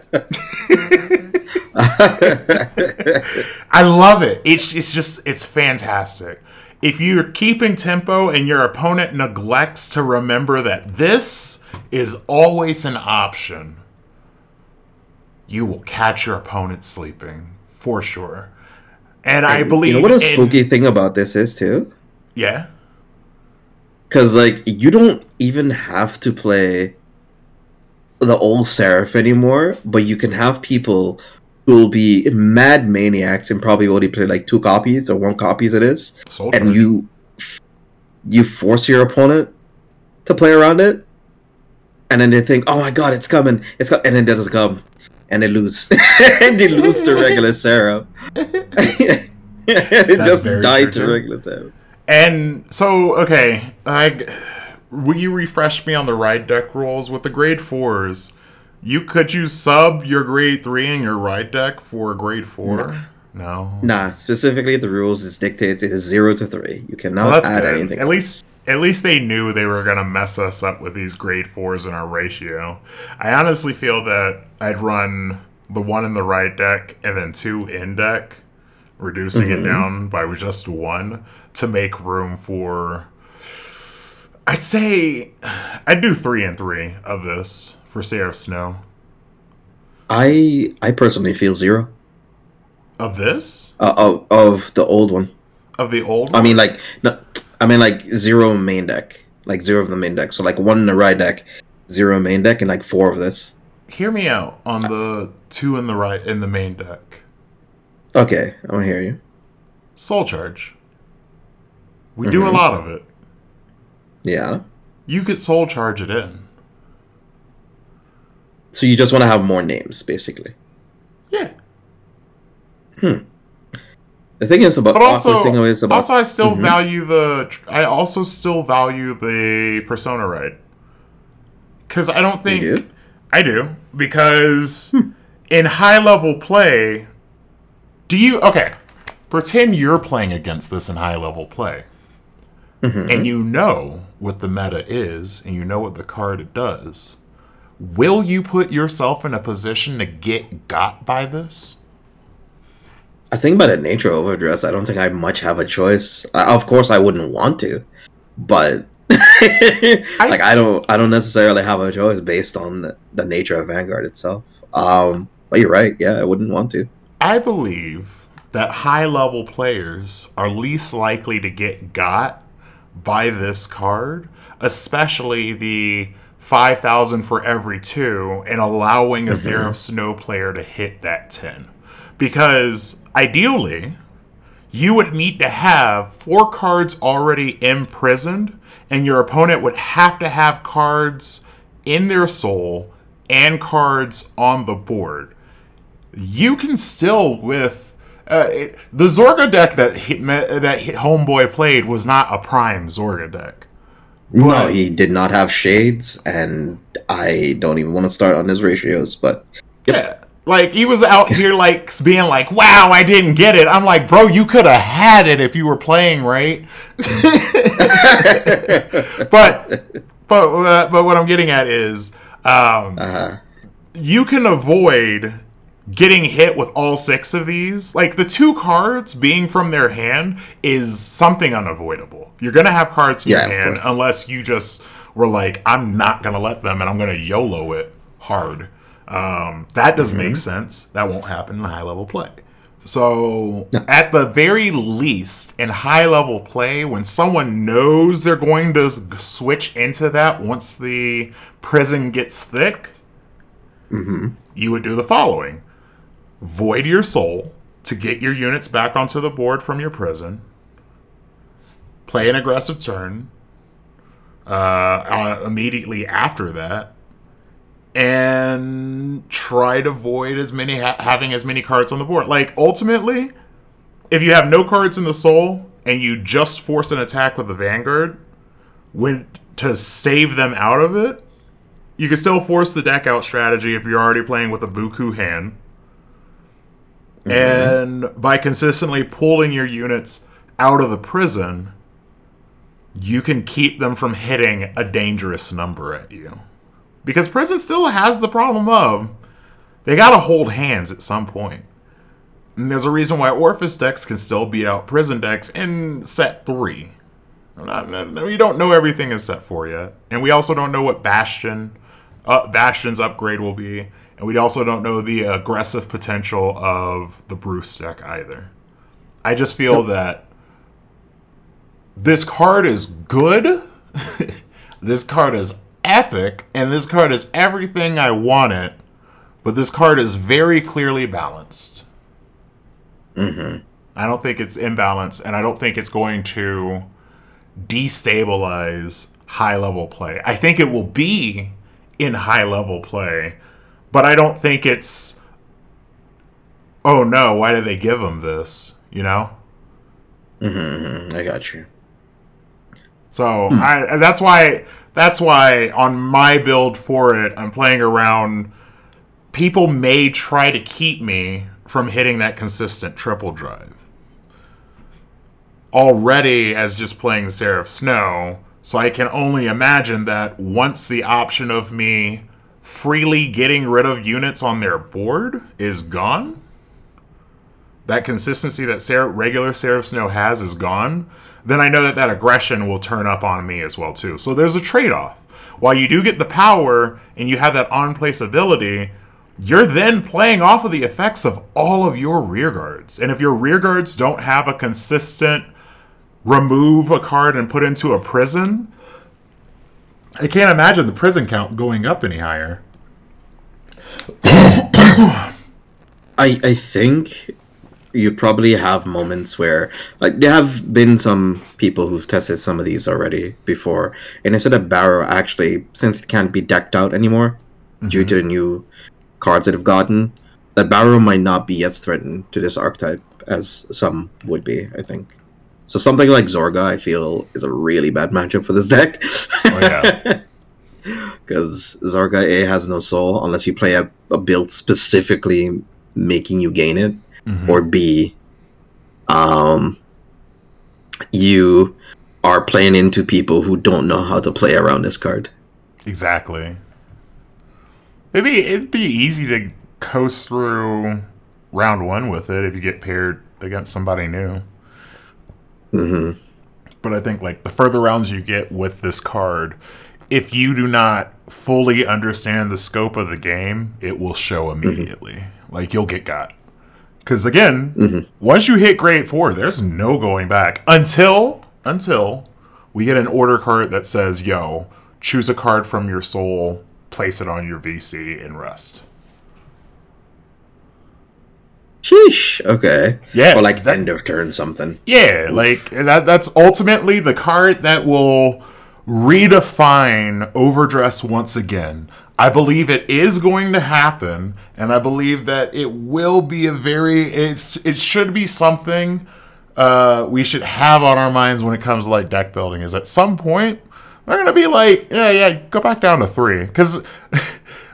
A: I love it. It's it's just it's fantastic. If you're keeping tempo and your opponent neglects to remember that this is always an option, you will catch your opponent sleeping for sure. And I believe
B: You know what a
A: in-
B: spooky thing about this is too?
A: yeah.
B: Because like you don't even have to play the old Seraph anymore, but you can have people who will be mad maniacs and probably only play like two copies or one copies it is,
A: Soul
B: and
A: Charge.
B: you you force your opponent to play around it, and then they think, "Oh my god, it's coming, it's co-, and then it doesn't come, and they lose, and they lose to regular Seraph. it just died to regular Seraph.
A: And so, okay, I will you refresh me on the ride deck rules with the grade fours? You could you sub your grade three in your ride deck for a grade four? No.
B: Nah, specifically the rules is dictated it is zero to three. You cannot
A: Well,
B: add
A: good.
B: anything.
A: At least, at least they knew they were gonna mess us up with these grade fours in our ratio. I honestly feel that I'd run the one in the right deck and then two in deck, reducing it mm-hmm. down by just one to make room for. I'd say I'd do three and three of this for Seraph Snow.
B: I I personally feel zero
A: Of this?
B: uh, of of the old one.
A: Of the old
B: I mean, like no, I mean like zero main deck, like zero of the main deck. So like one in the right deck, zero main deck, and like four of this.
A: hear me out on the two in the right in the main deck.
B: Okay, I'm gonna hear you.
A: Soul Charge. We do a
B: Mhm.
A: lot of it.
B: Yeah.
A: You could Soul Charge it in.
B: So you just want to have more names, basically.
A: Yeah. Hmm.
B: The thing is about
A: But also,
B: thing is about
A: also I still
B: Mhm.
A: value the. I also still value the Persona right. Because I don't think
B: do? Hmm.
A: I do because in high level play, do you okay? Pretend you're playing against this in high level play,
B: Mm-hmm.
A: and you know what the meta is, and you know what the card does. Will you put yourself in a position to get got by this?
B: I think by the nature of overdress, I don't think I much have a choice. I, of course, I wouldn't want to, but like I don't, I don't necessarily have a choice based on the, the nature of Vanguard itself. Um, but you're right. Yeah, I wouldn't want to.
A: I believe that high level players are least likely to get got by this card, especially the 5,000 for every two and allowing a Seraph Snow player to hit that 10. Because ideally, you would need to have four cards already imprisoned, and your opponent would have to have cards in their soul and cards on the board you can still with uh, it, the Zorga deck that me- that Homeboy played was not a prime Zorga deck.
B: No, he did not have shades, and I don't even want to start on his ratios. But
A: Yeah, like he was out here like being like, "Wow, I didn't get it." I'm like, "Bro, you could have had it if you were playing right." but but uh, but what I'm getting at is, um,
B: uh,
A: you can avoid getting hit with all six of these. Like the two cards being from their hand is something unavoidable. You're gonna have cards in
B: Yeah,
A: your hand unless you just were like, I'm not gonna let them and I'm gonna YOLO it hard. Um, that doesn't make
B: Mm-hmm.
A: sense. That won't happen in high level play. So, at the very least, in high level play, when someone knows they're going to switch into that once the prison gets thick, you would do the following void your soul to get your units back onto the board from your prison, play an aggressive turn uh, uh, immediately after that, and try to avoid as many ha- having as many cards on the board. Like ultimately, if you have no cards in the soul and you just force an attack with the vanguard, when to save them out of it, you can still force the deck out strategy if you're already playing with a Buku hand. And by consistently pulling your units out of the prison, you can keep them from hitting a dangerous number at you. Because prison still has the problem of they gotta hold hands at some point. And there's a reason why Orphis decks can still beat out prison decks in set three. Not, we don't know everything in set four yet, and we also don't know what Bastion, uh, Bastion's upgrade will be, and we also don't know the aggressive potential of the Bruce deck either. I just feel that this card is good. this card is epic, and this card is everything I want it. But this card is very clearly balanced.
B: Mm-hmm.
A: I don't think it's imbalanced, and I don't think it's going to destabilize high level play. I think it will be in high level play, but I don't think it's. Oh no! Why did they give him this? You know.
B: Mm-hmm. I got you.
A: So hmm. I that's why that's why on my build for it, I'm playing around. People may try to keep me from hitting that consistent triple drive. Already, as just playing Seraph Snow, so I can only imagine that once the option of me freely getting rid of units on their board is gone, that consistency that regular Seraph Snow has is gone, then I know that that aggression will turn up on me as well too. So there's a trade-off. While you do get the power and you have that on-place ability, you're then playing off of the effects of all of your rear guards. And if your rear guards don't have a consistent remove a card and put into a prison, I can't imagine the prison count going up any higher.
B: I I think you probably have moments where like there have been some people who've tested some of these already before, and instead of Barrow actually since it can't be decked out anymore mm-hmm. due to the new cards that have gotten, that Barrow might not be as threatened to this archetype as some would be, I think. So something like Zorga, I feel, is a really bad matchup for this deck. Oh yeah. Because Zorga A has no soul unless you play a, a build specifically making you gain it, mm-hmm. or B, um, you are playing into people who don't know how to play around this card.
A: Exactly. It'd be it'd be easy to coast through round one with it if you get paired against somebody new.
B: Mm-hmm.
A: But I think like the further rounds you get with this card, if you do not fully understand the scope of the game, it will show mm-hmm. immediately. Mm-hmm. Like you'll get got. Because again, mm-hmm. once you hit grade four, there's no going back until until we get an order card that says, "Yo, choose a card from your soul, place it on your VC, and rest."
B: Sheesh. Okay.
A: Yeah.
B: Or like that, end of turn something.
A: Yeah, like that. That's ultimately the card that will redefine overdress once again. I believe it is going to happen, and I believe that it will be a very. It's it should be something uh, we should have on our minds when it comes to like deck building. Is at some point they're gonna be like, yeah, yeah, go back down to three because.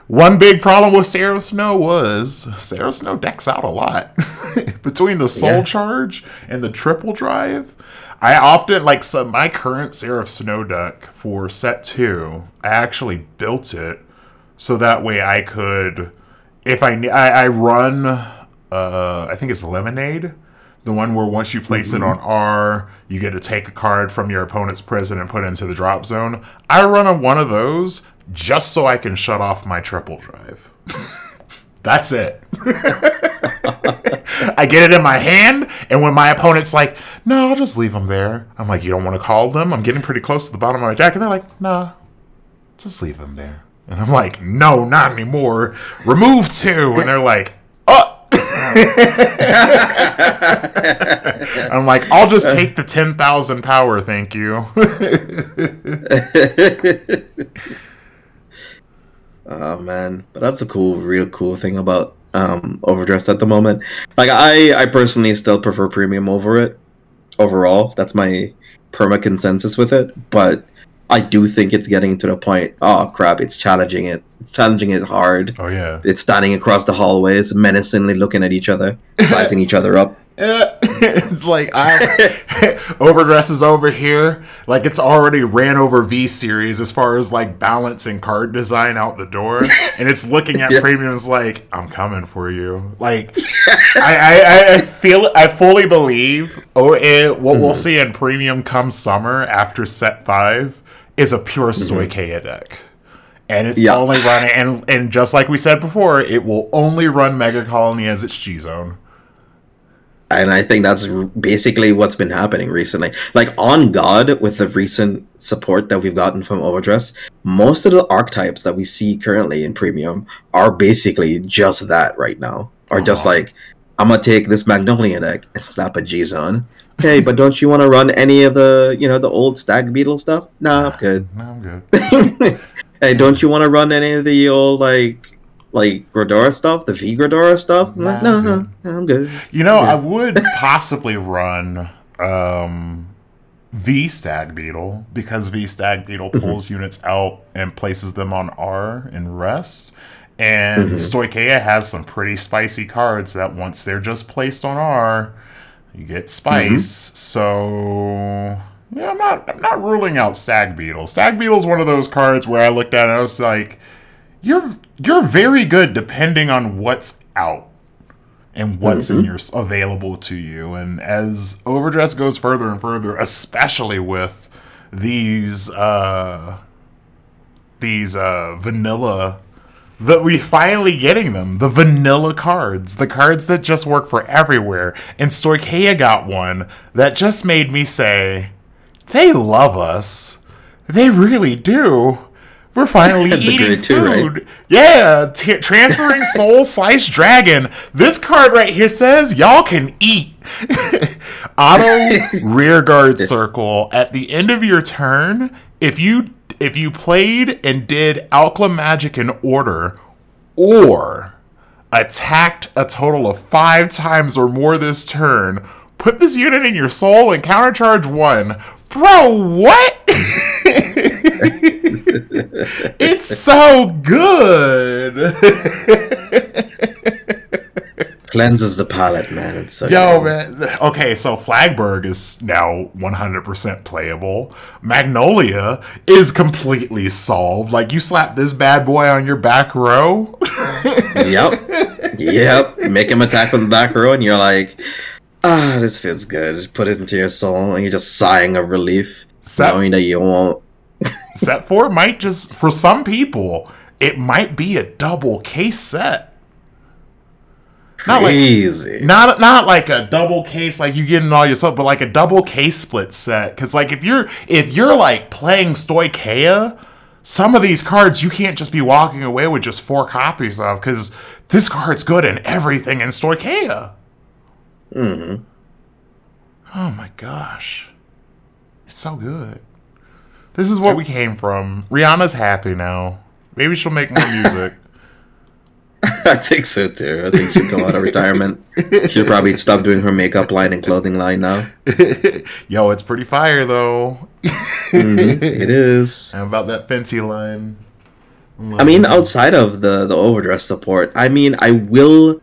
A: One big problem with Seraph Snow was Seraph Snow decks out a lot. Between the Soul yeah. Charge and the Triple Drive, I often like so my current Seraph Snow deck for set two. I actually built it so that way I could, if I I, I run, uh, I think it's Lemonade, the one where once you place mm-hmm. it on R, you get to take a card from your opponent's prison and put it into the drop zone. I run a one of those just so I can shut off my triple drive. That's it. I get it in my hand, and when my opponent's like, "No, I'll just leave them there," I'm like, "You don't want to call them? I'm getting pretty close to the bottom of my deck," and they're like, "Nah, just leave them there." And I'm like, "No, not anymore. Remove two. And they're like, "Oh." I'm like, I'll just take the ten thousand power, thank you.
B: Oh man, but that's a cool, real cool thing about um, overdressed at the moment. Like I, I personally still prefer premium over it. Overall, that's my perma consensus with it. But I do think it's getting to the point. Oh crap! It's challenging it. It's challenging it hard.
A: Oh yeah.
B: It's standing across the hallways, menacingly looking at each other, sizing each other up.
A: Eh, it's like I overdress is over here. Like it's already ran over V series as far as like balance and card design out the door, and it's looking at
B: Yeah.
A: premiums like I'm coming for you. Like I, I, I feel I fully believe. Oh, it, what we'll see in premium come summer after set five is a pure mm-hmm. Stoicheia deck. And it's
B: Yeah.
A: only running, and, and just like we said before, it will only run Mega Colony as its G Zone.
B: and I think that's basically what's been happening recently. Like on God, with the recent support that we've gotten from Overdress, most of the archetypes that we see currently in Premium are basically just that right now. Are just
A: uh-huh.
B: like, I'm gonna take this Magnolia deck and slap a G Zone. Hey, but don't you want to run any of the, you know, the old Stag Beetle stuff? Nah, I'm good.
A: No, I'm good.
B: hey, don't you want to run any of the old like, like Gradora stuff, the V Gradora stuff? I'm like, no, no, no, I'm good.
A: You know,
B: Yeah.
A: I would possibly run um, V Stag Beetle because V Stag Beetle
B: Mm-hmm.
A: pulls units out and places them on R and rest. And
B: Mm-hmm.
A: Stoicheia has some pretty spicy cards that once they're just placed on R, you get spice.
B: Mm-hmm.
A: So yeah, I'm not I'm not ruling out Stag Beetle. Stag Beetle's one of those cards where I looked at it and I was like, you're you're very good depending on what's out and what's in your available to you. And as Overdress goes further and further, especially with these uh these uh vanilla that we finally getting them. The vanilla cards the cards that just work for everywhere. And Stoicheia got one that just made me say they love us. They really do. We're finally
B: The
A: eating
B: two, right?
A: food. Yeah t- transferring soul slice dragon. This card right here says y'all can eat. Auto rear guard circle. At the end of your turn if you if you played and did alchemagic in order or attacked a total of five times or more this turn put this unit in your soul and countercharge one. Bro what? It's so good
B: Cleanses the palate, man. It's so
A: Yo,
B: good.
A: man. Okay, so Flagberg is now 100% playable. Magnolia is completely solved. Like, you slap this bad boy on your back row.
B: Yep. Yep. Make him attack with the back row, and you're like, ah, this feels good. Just put it into your soul, and you're just sighing of relief,
A: Sa-
B: knowing that you won't.
A: set 4 might just, for some people, it might be a double case set. Not like not not like a double case like you get in all yourself, but like a double case split set. Because like if you're if you're like playing Stoicheia, some of these cards you can't just be walking away with just four copies of because this card's good in everything in Stoicheia.
B: hmm
A: Oh my gosh, it's so good. This is what we came from. Rihanna's happy now. Maybe she'll make more music.
B: I think so too. I think she'll come out of retirement. She'll probably stop doing her makeup line and clothing line now.
A: Yo, it's pretty fire though.
B: Mhm, It is.
A: How about that fancy line?
B: I mean, outside of the the overdress support, I mean, I will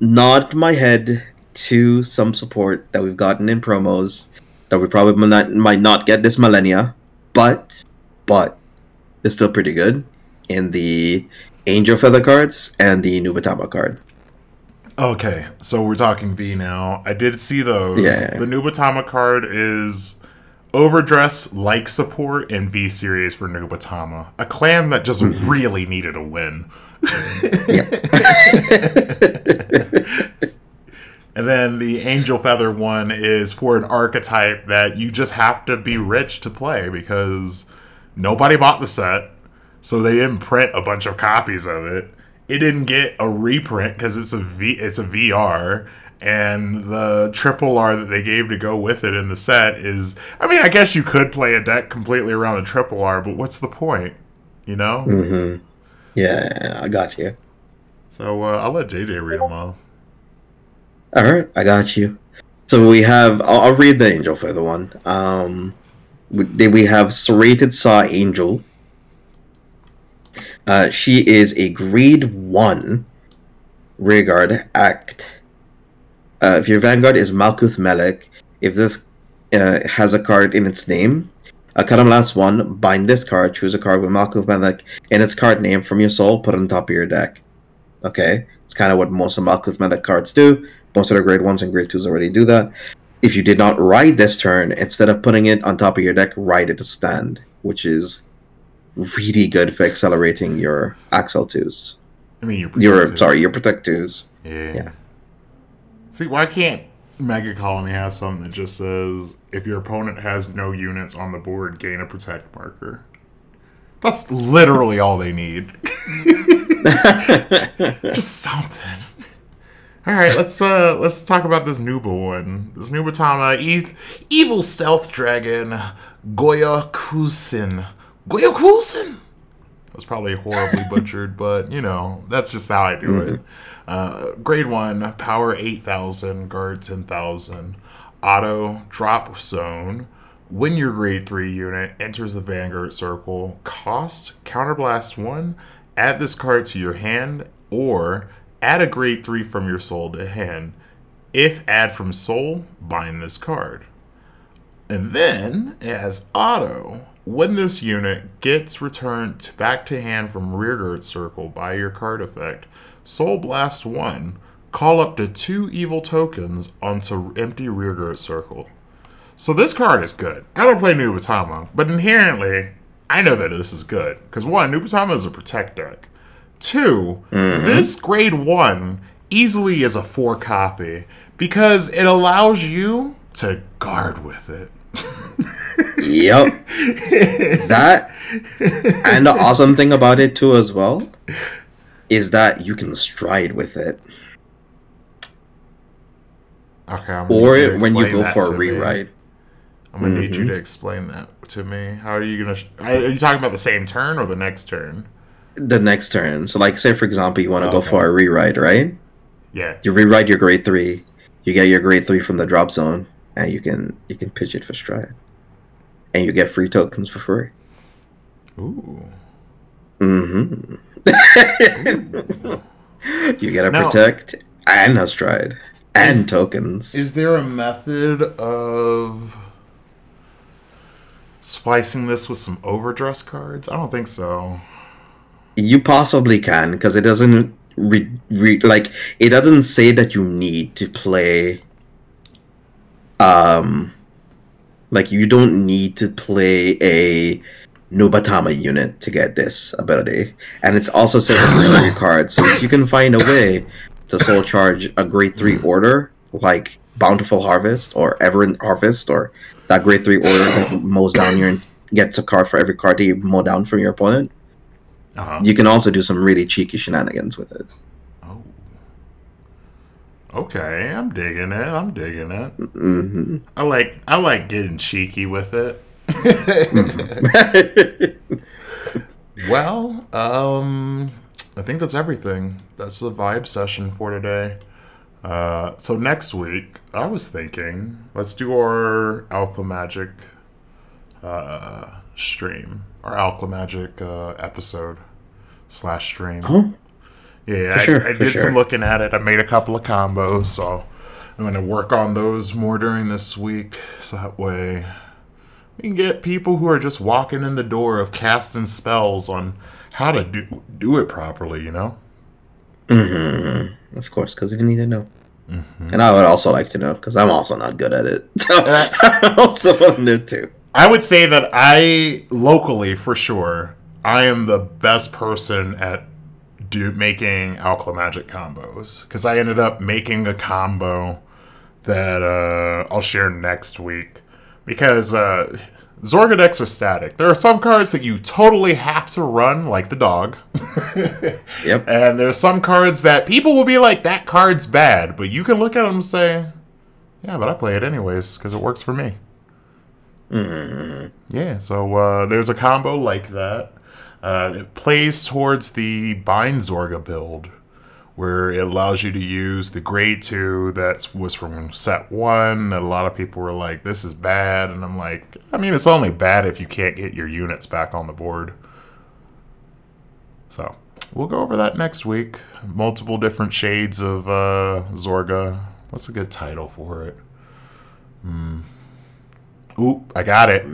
B: nod my head to some support that we've gotten in promos that we probably might not, might not get this millennia, but but it's still pretty good in the Angel Feather cards and the Nubatama card.
A: Okay, so we're talking V now. I did see those.
B: Yeah.
A: The Nubatama card is overdress like support in V series for Nubatama, a clan that just
B: Mm-hmm.
A: really needed a win. And then the Angel Feather one is for an archetype that you just have to be rich to play because nobody bought the set, so they didn't print a bunch of copies of it. It didn't get a reprint because it's a V, it's a VR, and the triple R that they gave to go with it in the set is. I mean, I guess you could play a deck completely around the triple R, but what's the point? You know.
B: hmm Yeah, I got you.
A: So uh, I'll let JJ read them all.
B: All right, I got you. So we have. I'll, I'll read the Angel Feather one. Um, we, then we have Serrated Saw Angel. Uh, she is a grade one Rearguard Act. uh, if your Vanguard is Malkuth Melek, if this uh, has a card in its name, uh, cut them last one, bind this card, choose a card with Malkuth Melek in its card name from your soul, put it on top of your deck. Okay? It's kind of what most of Malkuth Melek cards do. Most of the grade 1s and grade 2s already do that. If you did not ride this turn, instead of putting it on top of your deck, ride it to stand, which is really good for accelerating your Accel 2s.
A: I mean, your
B: Your, sorry, your Protect 2s.
A: Yeah.
B: Yeah.
A: See, why can't Mega Colony have something that just says if your opponent has no units on the board, gain a protect marker? That's literally all they need. just something. All right, let's uh let's talk about this Nuba one. This Nubatama, e- evil stealth dragon, Goya Kusin. Goya Kusin. That's probably horribly butchered, but you know that's just how I do it. Uh, grade one, power eight thousand, guard ten thousand, auto drop zone. When your grade three unit enters the Vanguard circle, cost counterblast one. Add this card to your hand, or add a grade three from your soul to hand. If add from soul, bind this card. And then, as auto, when this unit gets returned back to hand from rearguard circle by your card effect, Soul Blast 1, call up to two evil tokens onto empty rearguard circle. So this card is good. I don't play Nubatama, but inherently, I know that this is good. Because one, Nubatama is a protect deck. 2 mm-hmm. this grade 1 easily is a 4 copy because it allows you to guard with it.
B: Yep. that and the awesome thing about it too as well is that you can stride with it.
A: Okay, I'm
B: Or
A: need you to
B: when you go for a
A: to me.
B: rewrite.
A: I'm gonna need you
B: Mhm.
A: to explain that to me. How are you gonna? Sh- are you talking about the same turn or the next turn?
B: The next turn. So like say for example you want to go
A: Okay.
B: for a rewrite, right?
A: Yeah.
B: You rewrite your grade three, you get your grade three from the drop zone, and you can you can pitch it for stride. And you get free tokens for free.
A: Ooh.
B: Mm-hmm. you get a
A: Now-
B: protect and a stride. And
A: Is-
B: tokens.
A: Is there a method of splicing this with some overdress cards? I don't think so.
B: You possibly can because it doesn't re- re- like it doesn't say that you need to play. Um, like you don't need to play a Nubatama unit to get this ability, and it's also says on your card. So if you can find a way to soul charge a grade three order like Bountiful Harvest or Everin Harvest or that grade three order that mows down your gets a card for every card that you mow down from your opponent
A: Uh-huh.
B: you can also do some really cheeky shenanigans with it.
A: Okay, I'm digging it. I'm digging it.
B: hmm
A: I like I like getting cheeky with it. Well, um, I think that's everything. That's the vibe session for today. Uh, so next week, I was thinking, let's do our alchemagic uh, stream, our alchemagic uh, episode slash stream.
B: oh,
A: Yeah, I, I did
B: sure.
A: some looking at it. I made a couple of combos, so I'm going to work on those more during this week. So that way we can get people who are just walking in the door of casting spells on how to do, do it properly, you know?
B: hmm of course, because you need to know.
A: Mm-hmm.
B: And I would also like to know because I'm also not good at it. I also want to know too.
A: I would say that I, locally for sure, I am the best person at do making alchemagic combos because I ended up making a combo that uh, I'll share next week because uh, Zorga decks are static. There are some cards that you totally have to run, like the dog.
B: Yep.
A: And there's some cards that people will be like, that card's bad, but you can look at them and say, yeah, but I play it anyways because it works for me. Yeah, so uh, there's a combo like that. Uh, it plays towards the Bind Zorga build, where it allows you to use the grade 2 that was from set 1. That a lot of people were like, this is bad. And I'm like, I mean, it's only bad if you can't get your units back on the board. So we'll go over that next week. Multiple different shades of uh, Zorga what's a good title for it? Hmm. Oop, I got it.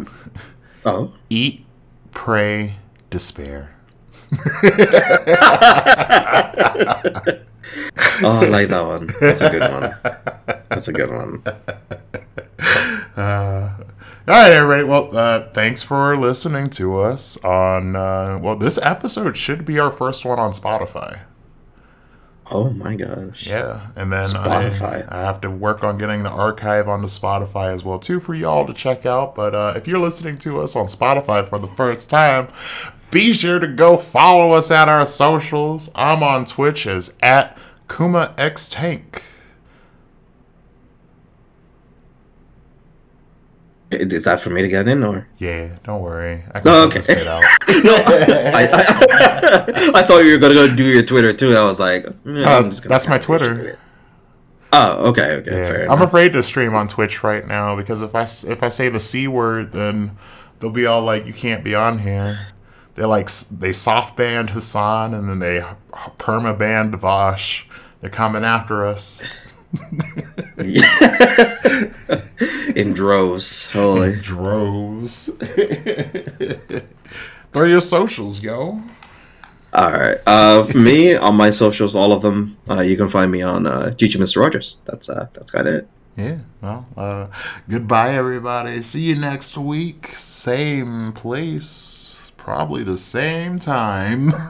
B: Oh.
A: Eat, pray, despair.
B: Oh, I like that one. That's a good one. That's a good one.
A: Uh, all right, everybody. Well, uh, thanks for listening to us on. Uh, well, this episode should be our first one on Spotify.
B: Oh my gosh.
A: Yeah, and then
B: Spotify.
A: I, I have to work on getting the archive onto Spotify as well too for y'all to check out. But uh, if you're listening to us on Spotify for the first time, be sure to go follow us at our socials. I'm on Twitch as at Kuma X Tank.
B: Is that for me to get in or?
A: Yeah, don't worry. I can
B: no, okay.
A: out.
B: No, I, I, I thought you were gonna go do your Twitter too. I was like, mm,
A: Uh, that's my Twitter.
B: Oh, okay, okay,
A: Yeah.
B: fair
A: I'm
B: enough.
A: afraid to stream on Twitch right now because if I if I say the c word, then they'll be all like, "You can't be on here." They like they soft banned Hasan and then they perma banned Vosh. They're coming after us.
B: in droves. Holy.
A: Droves. Throw your socials, yo.
B: All right. Uh, for me, on my socials, all of them, uh, you can find me on uh, Gigi Mr. Rogers. That's uh, that's kind of it.
A: Yeah. Well, uh, goodbye, everybody. See you next week. Same place. Probably the same time.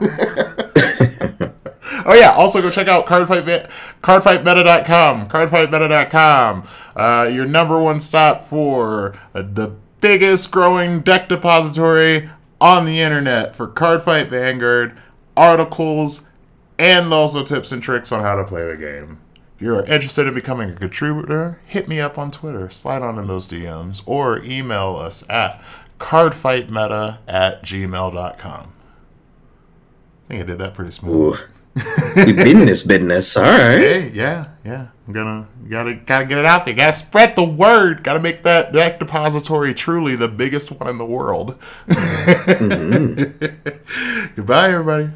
A: oh, yeah. Also, go check out cardfight, cardfightmeta.com. Cardfightmeta.com. Uh, your number one stop for the biggest growing deck depository on the internet for Cardfight Vanguard articles and also tips and tricks on how to play the game. If you're interested in becoming a contributor, hit me up on Twitter, slide on in those DMs, or email us at cardfightmeta at gmail.com. I think I did that pretty smooth.
B: Ooh. we business, business. All right.
A: Hey, yeah, yeah. I'm gonna gotta gotta get it out there. Gotta spread the word. Gotta make that deck depository truly the biggest one in the world. Mm-hmm. Goodbye, everybody.